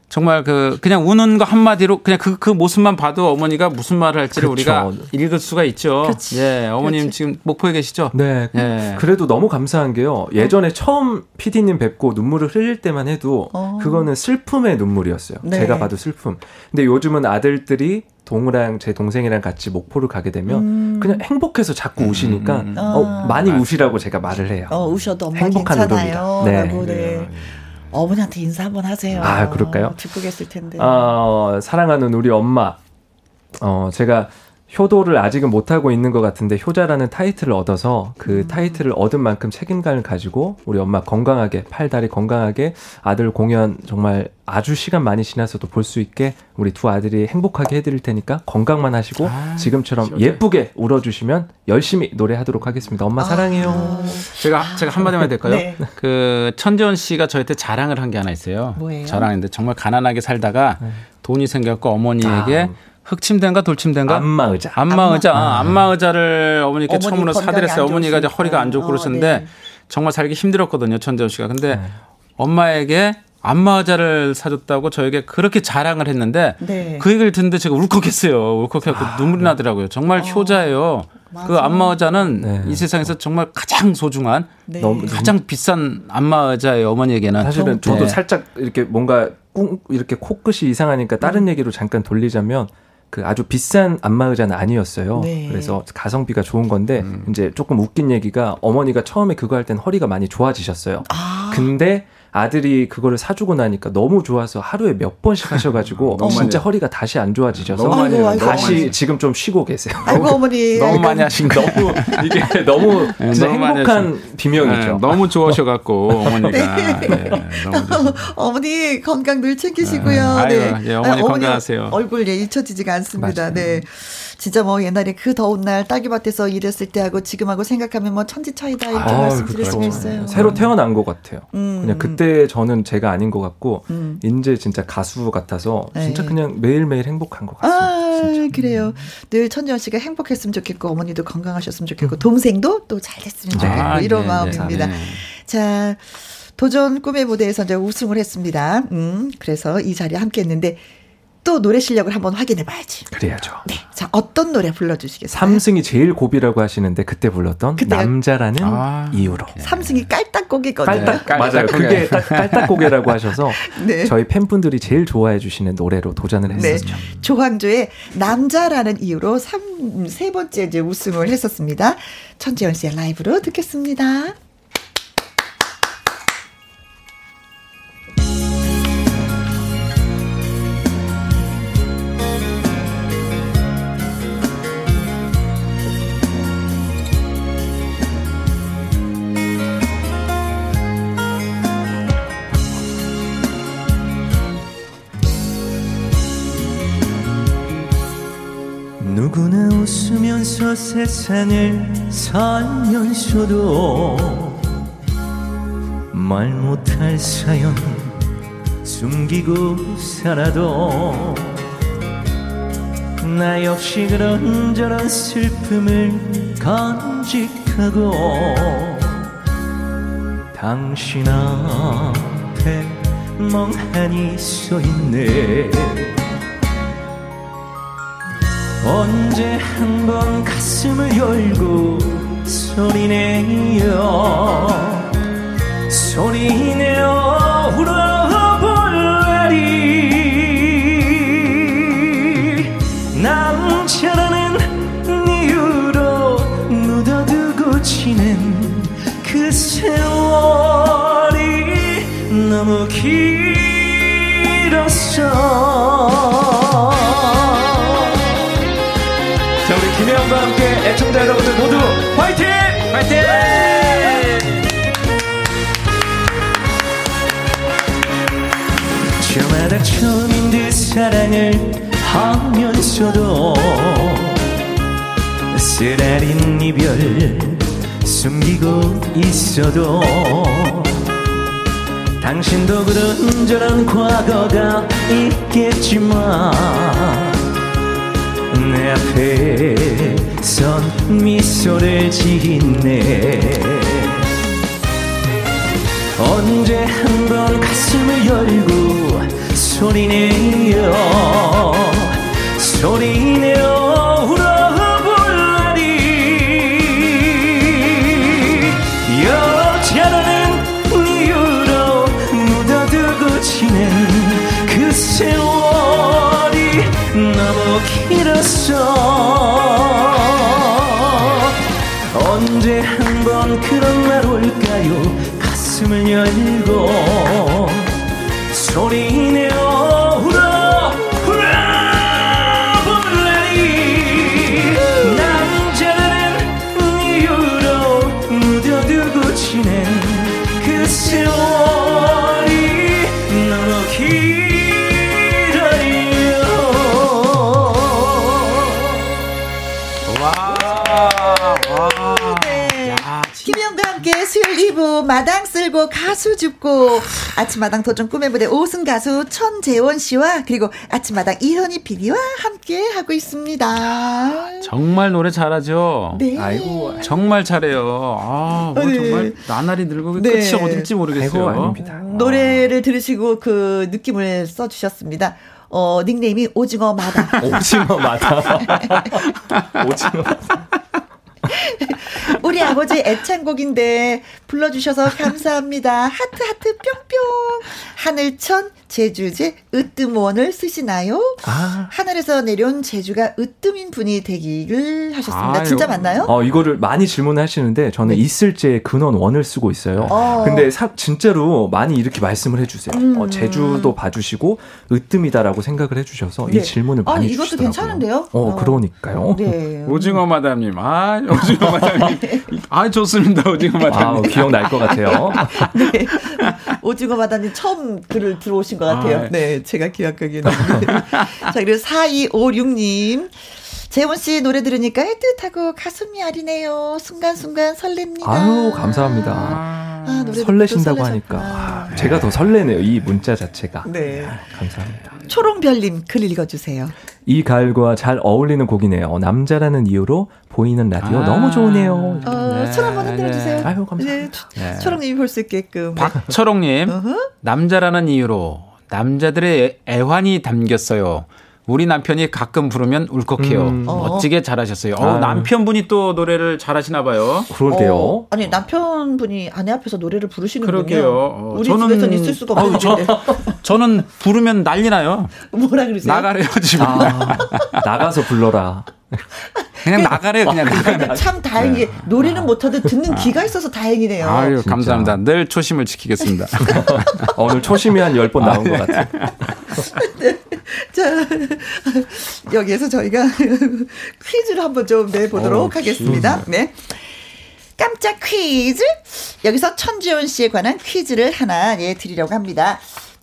정말 그 그냥 우는 거 한마디로 그냥 그, 그 모습만 봐도 어머니가 무슨 말을 할지를 그렇죠. 우리가 읽을 수가 있죠. 그렇지. 예, 어머님 그렇지. 지금 목포에 계시죠? 네. 예. 그래도 너무 감사한 게요. 예전에 처음 PD님 뵙고 눈물을 흘릴 때만 해도 어. 그거는 슬픔의 눈물이었어요. 네. 제가 봐도 슬픔. 근데 요즘은 아들들이 동우랑 제 동생이랑 같이 목포를 가게 되면 음. 그냥 행복해서 자꾸 음, 우시니까 음, 음. 어, 많이 아. 우시라고 제가 말을 해요. 어, 우셔도 엄마 행복한 괜찮아요. 네. 라고, 네. 네. 어머니한테 인사 한번 하세요. 아, 그럴까요? 듣고 계실 텐데. 어, 사랑하는 우리 엄마. 어, 제가 효도를 아직은 못하고 있는 것 같은데 효자라는 타이틀을 얻어서 그 음. 타이틀을 얻은 만큼 책임감을 가지고 우리 엄마 건강하게 팔다리 건강하게 아들 공연 정말 아주 시간 많이 지나서도 볼 수 있게 우리 두 아들이 행복하게 해드릴 테니까 건강만 하시고 아, 지금처럼 효자. 예쁘게 울어주시면 열심히 노래하도록 하겠습니다. 엄마 아. 사랑해요. 제가 제가 한마디만 해도 될까요? 네. 그 천재원 씨가 저한테 자랑을 한 게 하나 있어요. 뭐예요? 자랑인데 정말 가난하게 살다가 네. 돈이 생겼고 어머니에게 아. 흑침대인가 돌침대인가? 안마의자. 안마의자. 아. 안마의자를 어머니께 어머니 처음으로 사드렸어요. 어머니가 이제 허리가 안 좋고 어, 그러시는데 네. 정말 살기 힘들었거든요. 천재원 씨가. 근데 네. 엄마에게 안마의자를 사줬다고 저에게 그렇게 자랑을 했는데 네. 그 얘기를 듣는데 제가 울컥했어요. 울컥해서 아, 눈물이 네. 나더라고요. 정말 어. 효자예요. 맞아. 그 안마의자는 네. 이 세상에서 정말 가장 소중한 네. 가장 비싼 안마의자예요. 어머니에게는. 사실은 저도 네. 살짝 이렇게 뭔가 꿍 이렇게 코끝이 이상하니까 다른 음. 얘기로 잠깐 돌리자면 그 아주 비싼 안마 의자는 아니었어요. 네. 그래서 가성비가 좋은 건데 음. 이제 조금 웃긴 얘기가 어머니가 처음에 그거 할 땐 허리가 많이 좋아지셨어요. 아. 근데 아들이 그거를 사주고 나니까 너무 좋아서 하루에 몇 번씩 하셔가지고 진짜 허리가 다시 안 좋아지셔서 아이고, 아이고, 다시 아이고. 지금 좀 쉬고 계세요. 아이고 어머니 너무 많이 하신 거 너무 이게 너무 네, 진짜 너무 행복한 비명이죠. 네, 너무 좋아하셔갖고 어머니가 네. 네, 어머니 건강 늘 챙기시고요. 네, 네. 예, 어머니, 어머니 건강하세요. 얼굴 예 잊혀지지가 않습니다. 맞아요. 네. 진짜 뭐 옛날에 그 더운 날 딸기밭에서 일했을 때하고 지금하고 생각하면 뭐 천지 차이다 이렇게 아, 말씀드릴 수가 있어요. 새로 태어난 것 같아요. 음. 그냥 그때 저는 제가 아닌 것 같고 음. 이제 진짜 가수 같아서 진짜 네. 그냥 매일매일 행복한 것 같습니다. 아, 진짜. 그래요. 늘 천지연 씨가 행복했으면 좋겠고 어머니도 건강하셨으면 좋겠고 음. 동생도 또 잘 됐으면 좋겠고 아, 이런 네, 마음입니다. 네. 자, 도전 꿈의 무대에서 이제 우승을 했습니다. 음, 그래서 이 자리에 함께 했는데 또 노래 실력을 한번 확인해 봐야지. 그래야죠. 네. 자, 어떤 노래 불러주시겠어요? 삼승이 제일 고비라고 하시는데 그때 불렀던 그때가... 남자라는 아, 이유로. 네. 삼승이 깔딱고개거든요. 깔딱, 깔딱, 맞아요. 그게 깔딱고개라고 하셔서 네. 저희 팬분들이 제일 좋아해 주시는 노래로 도전을 네. 했었죠. 네. 조항조의 남자라는 이유로 3, 세 번째 이제 우승을 했었습니다. 천지연 씨의 라이브로 듣겠습니다. 세상을 살면서도 말 못할 사연 숨기고 살아도 나 역시 그런저런 슬픔을 간직하고 당신 앞에 멍하니 서 있네 언제 한번 가슴을 열고 소리내어 소리내어 울어 애청자 여러분들 모두 화이팅! 화이팅! 저마다 처음인 듯 사랑을 하면서도 쓰라린 이별 숨기고 있어도 당신도 그런저런 과거가 있겠지만 내 앞에 선 미소를 짓네. 언제 한번 가슴을 열고 소리내어 소리내어 가슴을 열고 소리내어 울어 울어 볼래이 남자라는 이유로 묻어두고 지낸 그 세월이 너무 길 수요일 2부 마당 쓸고 가수 줍고 아침마당 도전 꿈의 무대 5승 가수 천재원 씨와 그리고 아침마당 이현희 PD와 함께 하고 있습니다. 정말 노래 잘하죠. 네. 아이고 정말 잘해요. 아, 뭐 네. 정말 나날이 늙고 네. 끝이 어딜지 모르겠어요. 아이고, 아닙니다. 노래를 들으시고 그 느낌을 써 주셨습니다. 어, 닉네임이 오징어 마당. 오징어 마당. 오징어 마당. 우리 아버지 애창곡인데 불러주셔서 감사합니다. 하트 하트 뿅뿅. 하늘천 제주제 으뜸원을 쓰시나요? 아. 하늘에서 내려온 제주가 으뜸인 분이 되기를 하셨습니다. 아, 진짜 맞나요? 어, 이거를 많이 질문하시는데 저는 네. 있을제 근원 원을 쓰고 있어요. 어. 근데 사, 진짜로 많이 이렇게 말씀을 해주세요. 음. 어, 제주도 봐주시고 으뜸이다라고 생각을 해주셔서 네. 이 질문을 많이 아, 이것도 주시더라고요. 괜찮은데요? 어, 어. 그러니까요. 네. 오징어 마담님, 아 오징어 마담님, 아 좋습니다 오징어 마담님. 아, 기억날 것 같아요. 네. 오징어 마담님 처음 글을 들어오신 것 같아요. 아, 네, 제가 기억하기에는. 자, 그리고 4256님. 재원 씨 노래 들으니까 애틋하고 가슴이 아리네요. 순간순간 설렙니다. 아유, 감사합니다. 아, 설레신다고 하니까 아, 제가 더 설레네요. 이 문자 자체가. 네. 아, 감사합니다. 초롱별님 글 읽어주세요. 이 가을과 잘 어울리는 곡이네요. 남자라는 이유로 보이는 라디오 아~ 너무 좋으네요. 어, 네. 손 한번 흔들어 주세요. 아유, 감사합니다. 네. 네. 초롱님이 볼 수 있게끔. 박초롱님, 남자라는 이유로 남자들의 애환이 담겼어요. 우리 남편이 가끔 부르면 울컥해요. 음. 멋지게 잘하셨어요. 어, 남편분이 또 노래를 잘하시나 봐요. 그러게요. 어, 아니 남편분이 아내 앞에서 노래를 부르시는군요. 그러게요. 어, 우리 저는, 집에서는 있을 수가 없는데. 저, 저는 부르면 난리 나요. 뭐라 그러세요? 나가래요 지금. 아, 나가서 불러라. 그냥 나가래요, 그냥 나가. 참 다행히 네. 노래는 못하도 듣는 귀가 있어서 다행이네요. 아유, 진짜. 감사합니다. 늘 초심을 지키겠습니다. 오늘 초심이 한 10번 나온 것 같아요. 네. 자, 여기에서 저희가 퀴즈를 한번 좀 내보도록 어, 하겠습니다. 네. 깜짝 퀴즈. 여기서 천지원 씨에 관한 퀴즈를 하나 예 드리려고 합니다.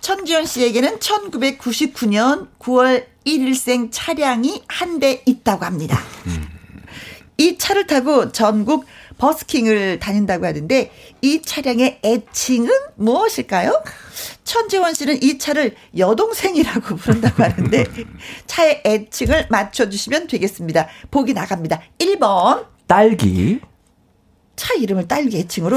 천지원 씨에게는 1999년 9월 1일생 차량이 한 대 있다고 합니다. 이 차를 타고 전국 버스킹을 다닌다고 하는데 이 차량의 애칭은 무엇일까요? 천재원 씨는 이 차를 여동생이라고 부른다고 하는데 차의 애칭을 맞춰주시면 되겠습니다. 보기 나갑니다. 1번 딸기 차 이름을 딸기 애칭으로.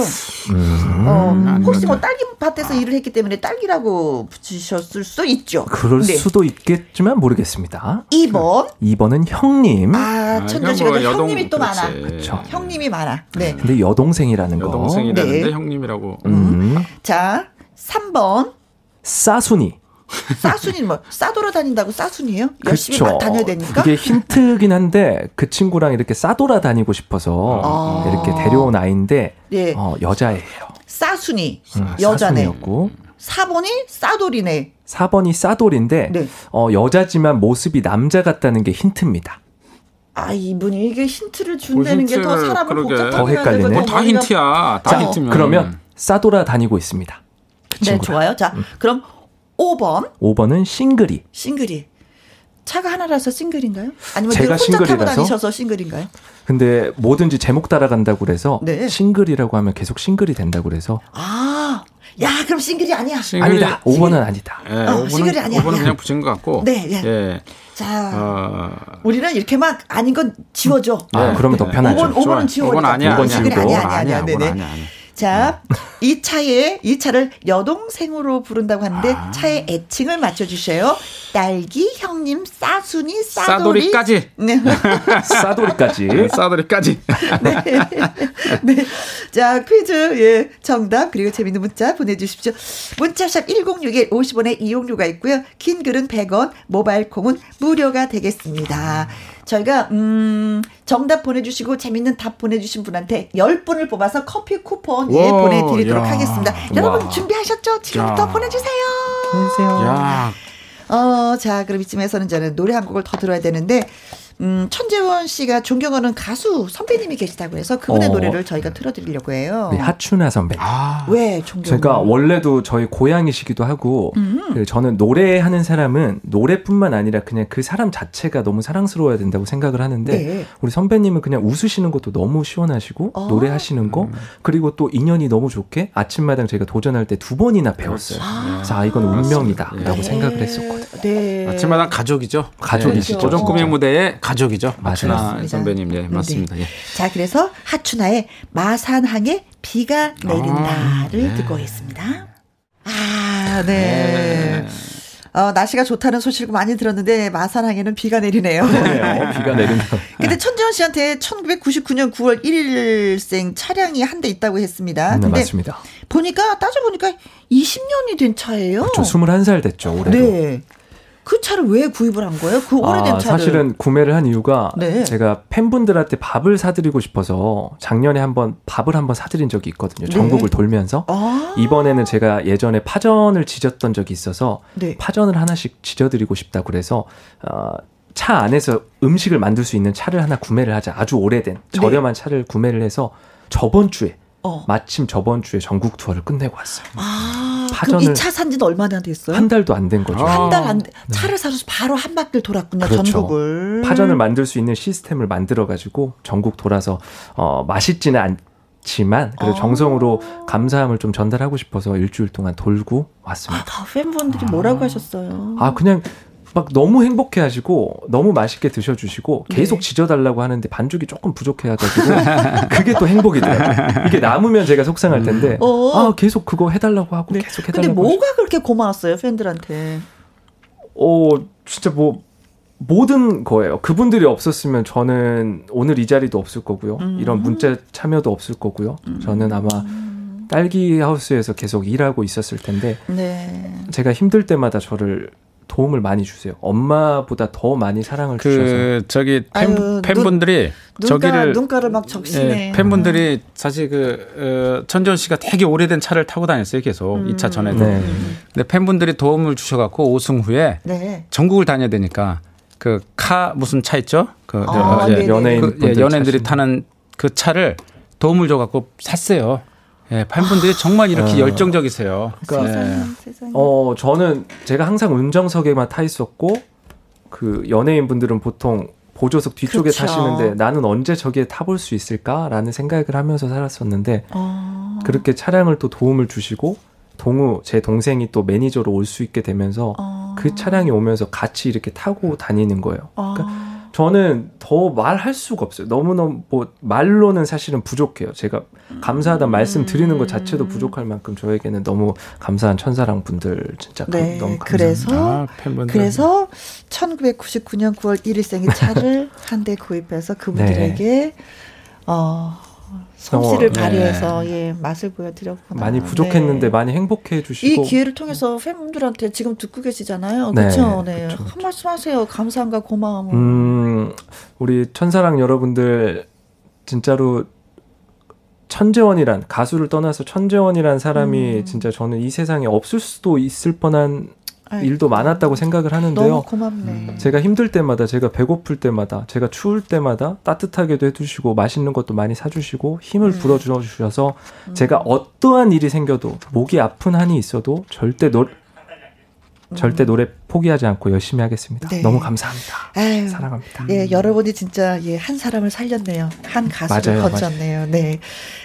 음. 어, 혹시 뭐 딸기 밭에서 일을 했기 때문에 딸기라고 붙이셨을 수 있죠. 그럴 네. 수도 있겠지만 모르겠습니다. 2번. 2번은 형님. 아, 천정 씨가 뭐 여동, 형님이 또 그렇지. 많아. 그렇죠. 형님이 많아. 네. 근데 여동생이라는 거. 여동생이라는데 네. 형님이라고. 음. 음. 자, 3번. 싸순이. 싸순이 뭐 싸돌아 다닌다고 싸순이에요? 열심히 그렇죠. 막 다녀야 되니까. 이게 힌트긴 한데 그 친구랑 이렇게 싸돌아 다니고 싶어서 아. 이렇게 데려온 아이인데 네. 어, 여자예요. 싸순이 음, 여자네. 였고 4번이 싸돌이네. 4번이 싸돌인데 네. 어, 여자지만 모습이 남자 같다는 게 힌트입니다. 아 이분이 이게 힌트를 준다는 게 더 사람을 복잡하게 더 헷갈리네. 뭐 다 힌트야. 다 힌트면. 그러면 싸돌아 다니고 있습니다. 그 네, 좋아요. 자, 음. 그럼 5번. 5번은 싱글이. 싱글이. 차가 하나라서 싱글인가요? 아니면 제가 혼자 싱글이라서? 타고 다니셔서 싱글인가요? 근데 뭐든지 제목 따라간다고 그래서 네. 싱글이라고 하면 계속 싱글이 된다고 그래서 아, 야 그럼 싱글이 아니야. 싱글이, 아니다. 5번은 아니다. 예, 어, 5번은, 싱글이 아니야. 5번은 그냥 붙인 것 같고. 네, 예. 예. 자, 어... 우리는 이렇게 막 아닌 건 지워줘. 아, 네. 그러면 더 편하죠. 5번, 5번은 지워줘. 5번 아니야. 5번 싱글이 아니야, 아니야, 아니야. 네네. 아니야, 아니야. 자, 이 차에 이 차를 여동생으로 부른다고 하는데 아. 차의 애칭을 맞춰 주셔요. 딸기 형님 싸순이 싸돌이 싸돌이 까지. 네. 싸돌이까지. 네, 싸돌이까지. 네. 네. 자, 퀴즈 예, 정답 그리고 재밌는 문자 보내 주십시오. 문자샵 1061 50원의 이용료가 있고요. 긴 글은 100원, 모바일 콩은 무료가 되겠습니다. 저희가 음 정답 보내주시고 재밌는 답 보내주신 분한테 10분을 뽑아서 커피 쿠폰 예, 보내드리도록 야. 하겠습니다. 여러분 와. 준비하셨죠? 지금부터 야. 보내주세요. 보내주세요. 야. 어, 자, 그럼 이쯤에서는 저는 노래 한 곡을 더 들어야 되는데, 음, 천재원 씨가 존경하는 가수 선배님이 계시다고 해서 그분의 어. 노래를 저희가 틀어드리려고 해요. 네, 하춘아 선배. 아. 왜 존경? 제가 원래도 저희 고향이시기도 하고, 음. 저는 노래하는 사람은 노래뿐만 아니라 그냥 그 사람 자체가 너무 사랑스러워야 된다고 생각을 하는데, 네. 우리 선배님은 그냥 웃으시는 것도 너무 시원하시고, 어. 노래하시는 거, 음. 그리고 또 인연이 너무 좋게 아침마당 제가 도전할 때 두 번이나 배웠어요. 아. 자, 이건 운명이다라고 네. 생각을 했었거든요. 네. 아침마당 가족이죠. 가족이시죠. 도전 꿈의 무대에 가족이죠. 하춘아 선배님, 예, 맞습니다. 네. 예. 자, 그래서 하춘아의 마산항에 비가 내린다를 아, 네. 듣고 있습니다. 아, 네. 네. 어, 날씨가 좋다는 소식을 많이 들었는데 마산항에는 비가 내리네요. 네, 어, 비가 내린다. 근데 천지현 씨한테 1999년 9월 1일생 차량이 한 대 있다고 했습니다. 네, 맞습니다. 보니까 따져 보니까 20년이 된 차예요. 그렇죠. 21살 됐죠, 올해로. 네. 그 차를 왜 구입을 한 거예요? 그 오래된 아, 차를. 사실은 구매를 한 이유가 네. 제가 팬분들한테 밥을 사드리고 싶어서 작년에 한번 밥을 한번 사드린 적이 있거든요. 네. 전국을 돌면서. 아. 이번에는 제가 예전에 파전을 지졌던 적이 있어서 네. 파전을 하나씩 지져드리고 싶다 그래서 어, 차 안에서 음식을 만들 수 있는 차를 하나 구매를 하자. 아주 오래된 네. 저렴한 차를 구매를 해서 저번 주에 어. 마침 저번 주에 전국 투어를 끝내고 왔어요. 아, 파전을 이차 산지는 얼마나 됐어요? 한 달도 안 된 거죠. 한 달안 네. 차를 사서 바로 한 바퀴를 돌았군요. 그렇죠. 전국을. 파전을 만들 수 있는 시스템을 만들어 가지고 전국 돌아서 어 맛있지는 않 지만 그래도 아. 정성으로 감사함을 좀 전달하고 싶어서 일주일 동안 돌고 왔습니다. 아, 다 팬분들이 아. 뭐라고 하셨어요? 아 그냥 막 너무 행복해 하시고 너무 맛있게 드셔 주시고 계속 네. 지져 달라고 하는데 반죽이 조금 부족해 가지고 그게 또 행복이더라고요. 이게 남으면 제가 속상할 텐데 어. 아 계속 그거 해 달라고 하고 네. 계속 해 달라고. 근데 뭐가 하시고. 그렇게 고마웠어요 팬들한테? 어 진짜 뭐 모든 거예요. 그분들이 없었으면 저는 오늘 이 자리도 없을 거고요. 음. 이런 문자 참여도 없을 거고요. 음. 저는 아마 딸기 하우스에서 계속 일하고 있었을 텐데 네. 제가 힘들 때마다 저를 도움을 많이 주세요. 엄마보다 더 많이 사랑을 그 주셔서. 저기 팬, 아유, 팬분들이 눈, 저기를 눈가를 막 적시네. 예, 팬분들이 사실 그 어, 천지원 씨가 되게 오래된 차를 타고 다녔어요. 계속 음. 2차 전에도. 네. 근데 팬분들이 도움을 주셔갖고 우승 후에 네. 전국을 다녀야 되니까 그 카 무슨 차 있죠? 그 아, 예, 연예인 그, 예, 연예인들이 타는 그 차를 도움을 줘갖고 샀어요. 예, 팬분들이 정말 이렇게 어. 열정적이세요. 그러니까 세상에, 세상에. 어 저는 제가 항상 운정석에만 타 있었고 그 연예인 분들은 보통 보조석 뒤쪽에 그렇죠. 타시는데 나는 언제 저기에 타볼 수 있을까라는 생각을 하면서 살았었는데 어. 그렇게 차량을 또 도움을 주시고 동우 제 동생이 또 매니저로 올 수 있게 되면서 어. 그 차량이 오면서 같이 이렇게 타고 다니는 거예요. 그러니까 어. 저는 더 말할 수가 없어요. 너무너무 뭐 말로는 사실은 부족해요. 제가 감사하다 말씀 드리는 것 자체도 부족할 만큼 저에게는 너무 감사한 천사랑 분들 진짜 네, 너무 감사합니다. 그래서 아, 그래서 1999년 9월 1일생의 차를 한 대 구입해서 그분들에게 네. 어 솜씨를 네. 발휘해서 네. 예 맛을 보여드렸구나. 많이 부족했는데 네. 많이 행복해 주시고 이 기회를 통해서 팬분들한테 지금 듣고 계시잖아요. 그렇죠? 네. 네. 한 말씀 하세요. 감사함과 고마움을. 음, 우리 천사랑 여러분들 진짜로 천재원이란 가수를 떠나서 천재원이란 사람이 음. 진짜 저는 이 세상에 없을 수도 있을 뻔한 일도 많았다고 생각을 하는데요. 음. 제가 힘들 때마다, 제가 배고플 때마다, 제가 추울 때마다 따뜻하게도 해주시고 맛있는 것도 많이 사주시고 힘을 음. 불어주셔서 음. 제가 어떠한 일이 생겨도 목이 아픈 한이 있어도 절대 노, 절대 노래 포기하지 않고 열심히 하겠습니다. 네. 너무 감사합니다. 아유, 사랑합니다. 예, 여러분이 진짜 예, 한 사람을 살렸네요. 한 가수를 거쳤네요. 네.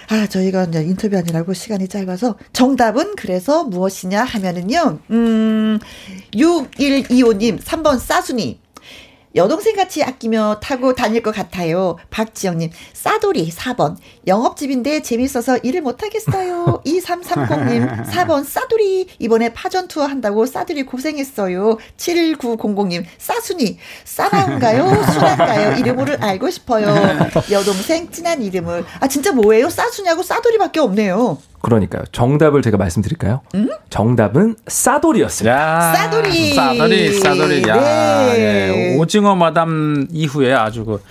아, 저희가 이제 인터뷰 하느라고 시간이 짧아서 정답은 그래서 무엇이냐 하면은요. 음, 6125님 3번 싸순이 여동생 같이 아끼며 타고 다닐 것 같아요. 박지영님, 싸돌이 4번. 영업집인데 재밌어서 일을 못하겠어요. 2330님, 4번 싸돌이. 이번에 파전 투어 한다고 싸돌이 고생했어요. 7900님, 싸순이. 싸나운가요? 순한가요? 이름을 알고 싶어요. 여동생 진한 이름을. 아, 진짜 뭐예요? 싸순이하고 싸돌이밖에 없네요. 그러니까요. 정답을 제가 말씀드릴까요? 음? 정답은 싸돌이였습니다. 싸돌이. 싸돌이, 싸돌이. 야, 네. 예. 오징어 마담 이후에 아주 그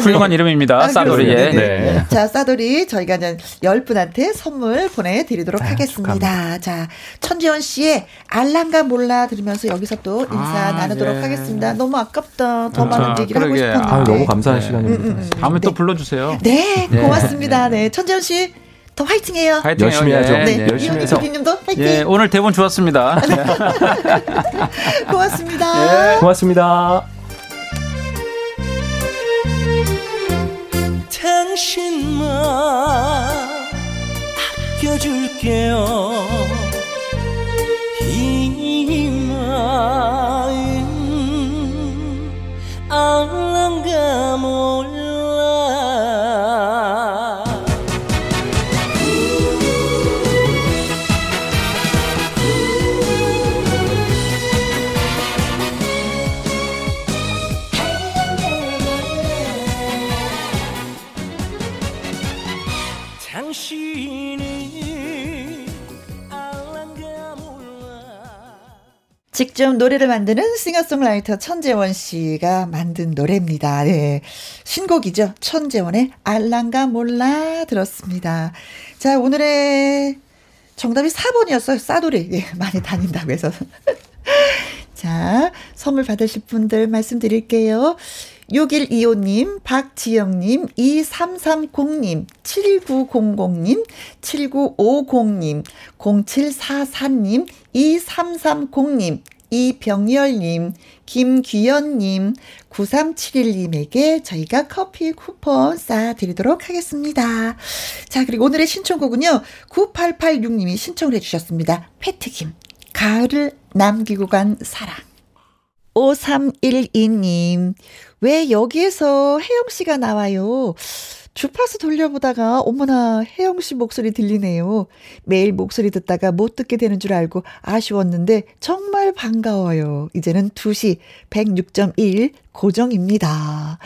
훌륭한 이름입니다. 아, 싸돌이. 예. 네. 네. 자, 싸돌이 저희가 이제 열 분한테 선물 보내드리도록 아, 하겠습니다. 축하합니다. 자, 천지원 씨의 알랑가 몰라 들으면서 여기서 또 인사 아, 나누도록 예. 하겠습니다. 너무 아깝다. 더 그렇죠. 많은 얘기를 그러게. 하고 싶었는데. 아, 너무 감사한 네. 시간입니다. 음, 음, 음. 다음에 네. 또 불러주세요. 네, 고맙습니다. 네, 천지원 씨. 더 화이팅해요. 화이팅 열심히 해야죠. 네, 네. 열심히 해서. 님도 화이팅. 예, 오늘 대본 좋았습니다. 고맙습니다. 예. 고맙습니다. 당신만 아껴줄게요. 이마 직접 노래를 만드는 싱어송라이터 천재원 씨가 만든 노래입니다. 네. 신곡이죠. 천재원의 알랑가 몰라 들었습니다. 자, 오늘의 정답이 4번이었어요. 싸돌이. 예, 많이 다닌다고 해서. 자, 선물 받으실 분들 말씀드릴게요. 6125님, 박지영님, 2330님, 7900님, 7950님, 0744님, 2330님, 이병열님, 김귀연님, 9371님에게 저희가 커피 쿠폰 쏴드리도록 하겠습니다. 자, 그리고 오늘의 신청곡은요, 9886님이 신청을 해주셨습니다. 패트김, 가을을 남기고 간 사랑. 5312님, 왜 여기에서 혜영 씨가 나와요? 주파수 돌려보다가 어머나 혜영 씨 목소리 들리네요. 매일 목소리 듣다가 못 듣게 되는 줄 알고 아쉬웠는데 정말 반가워요. 이제는 2시 106.1 고정입니다.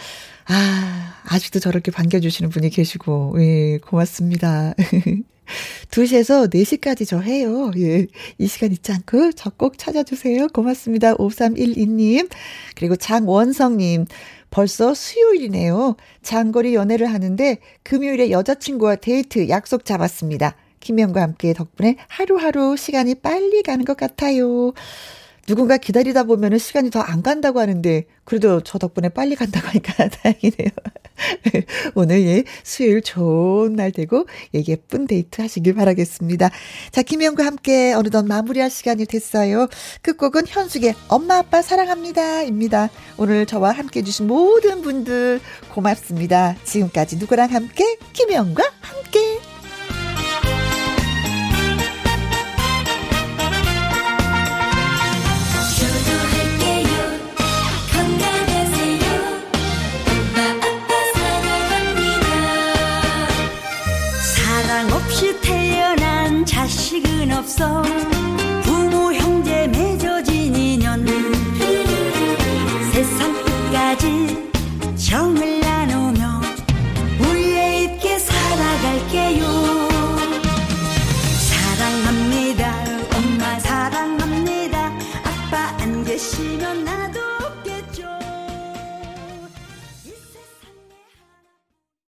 아, 아직도 저렇게 반겨주시는 분이 계시고, 예, 고맙습니다. 2시에서 4시까지 저 해요. 예. 이 시간 잊지 않고 저 꼭 찾아주세요. 고맙습니다. 5312님. 그리고 장원성님. 벌써 수요일이네요. 장거리 연애를 하는데 금요일에 여자친구와 데이트 약속 잡았습니다. 김현과 함께 덕분에 하루하루 시간이 빨리 가는 것 같아요. 누군가 기다리다 보면은 시간이 더 안 간다고 하는데 그래도 저 덕분에 빨리 간다고 하니까 다행이네요. 오늘 예 수요일 좋은 날 되고 예, 예쁜 데이트 하시길 바라겠습니다. 자 김영과 함께 어느덧 마무리할 시간이 됐어요. 끝곡은 현숙의 엄마 아빠 사랑합니다입니다. 오늘 저와 함께 해주신 모든 분들 고맙습니다. 지금까지 누구랑 함께 김영과 함께. 자식은 없어. 부모 형제 맺어진 인연 세상 끝까지 정을 나누며 우리의 있게 살아갈게요. 사랑합니다 엄마. 사랑합니다. 아빠 안 계시면 나도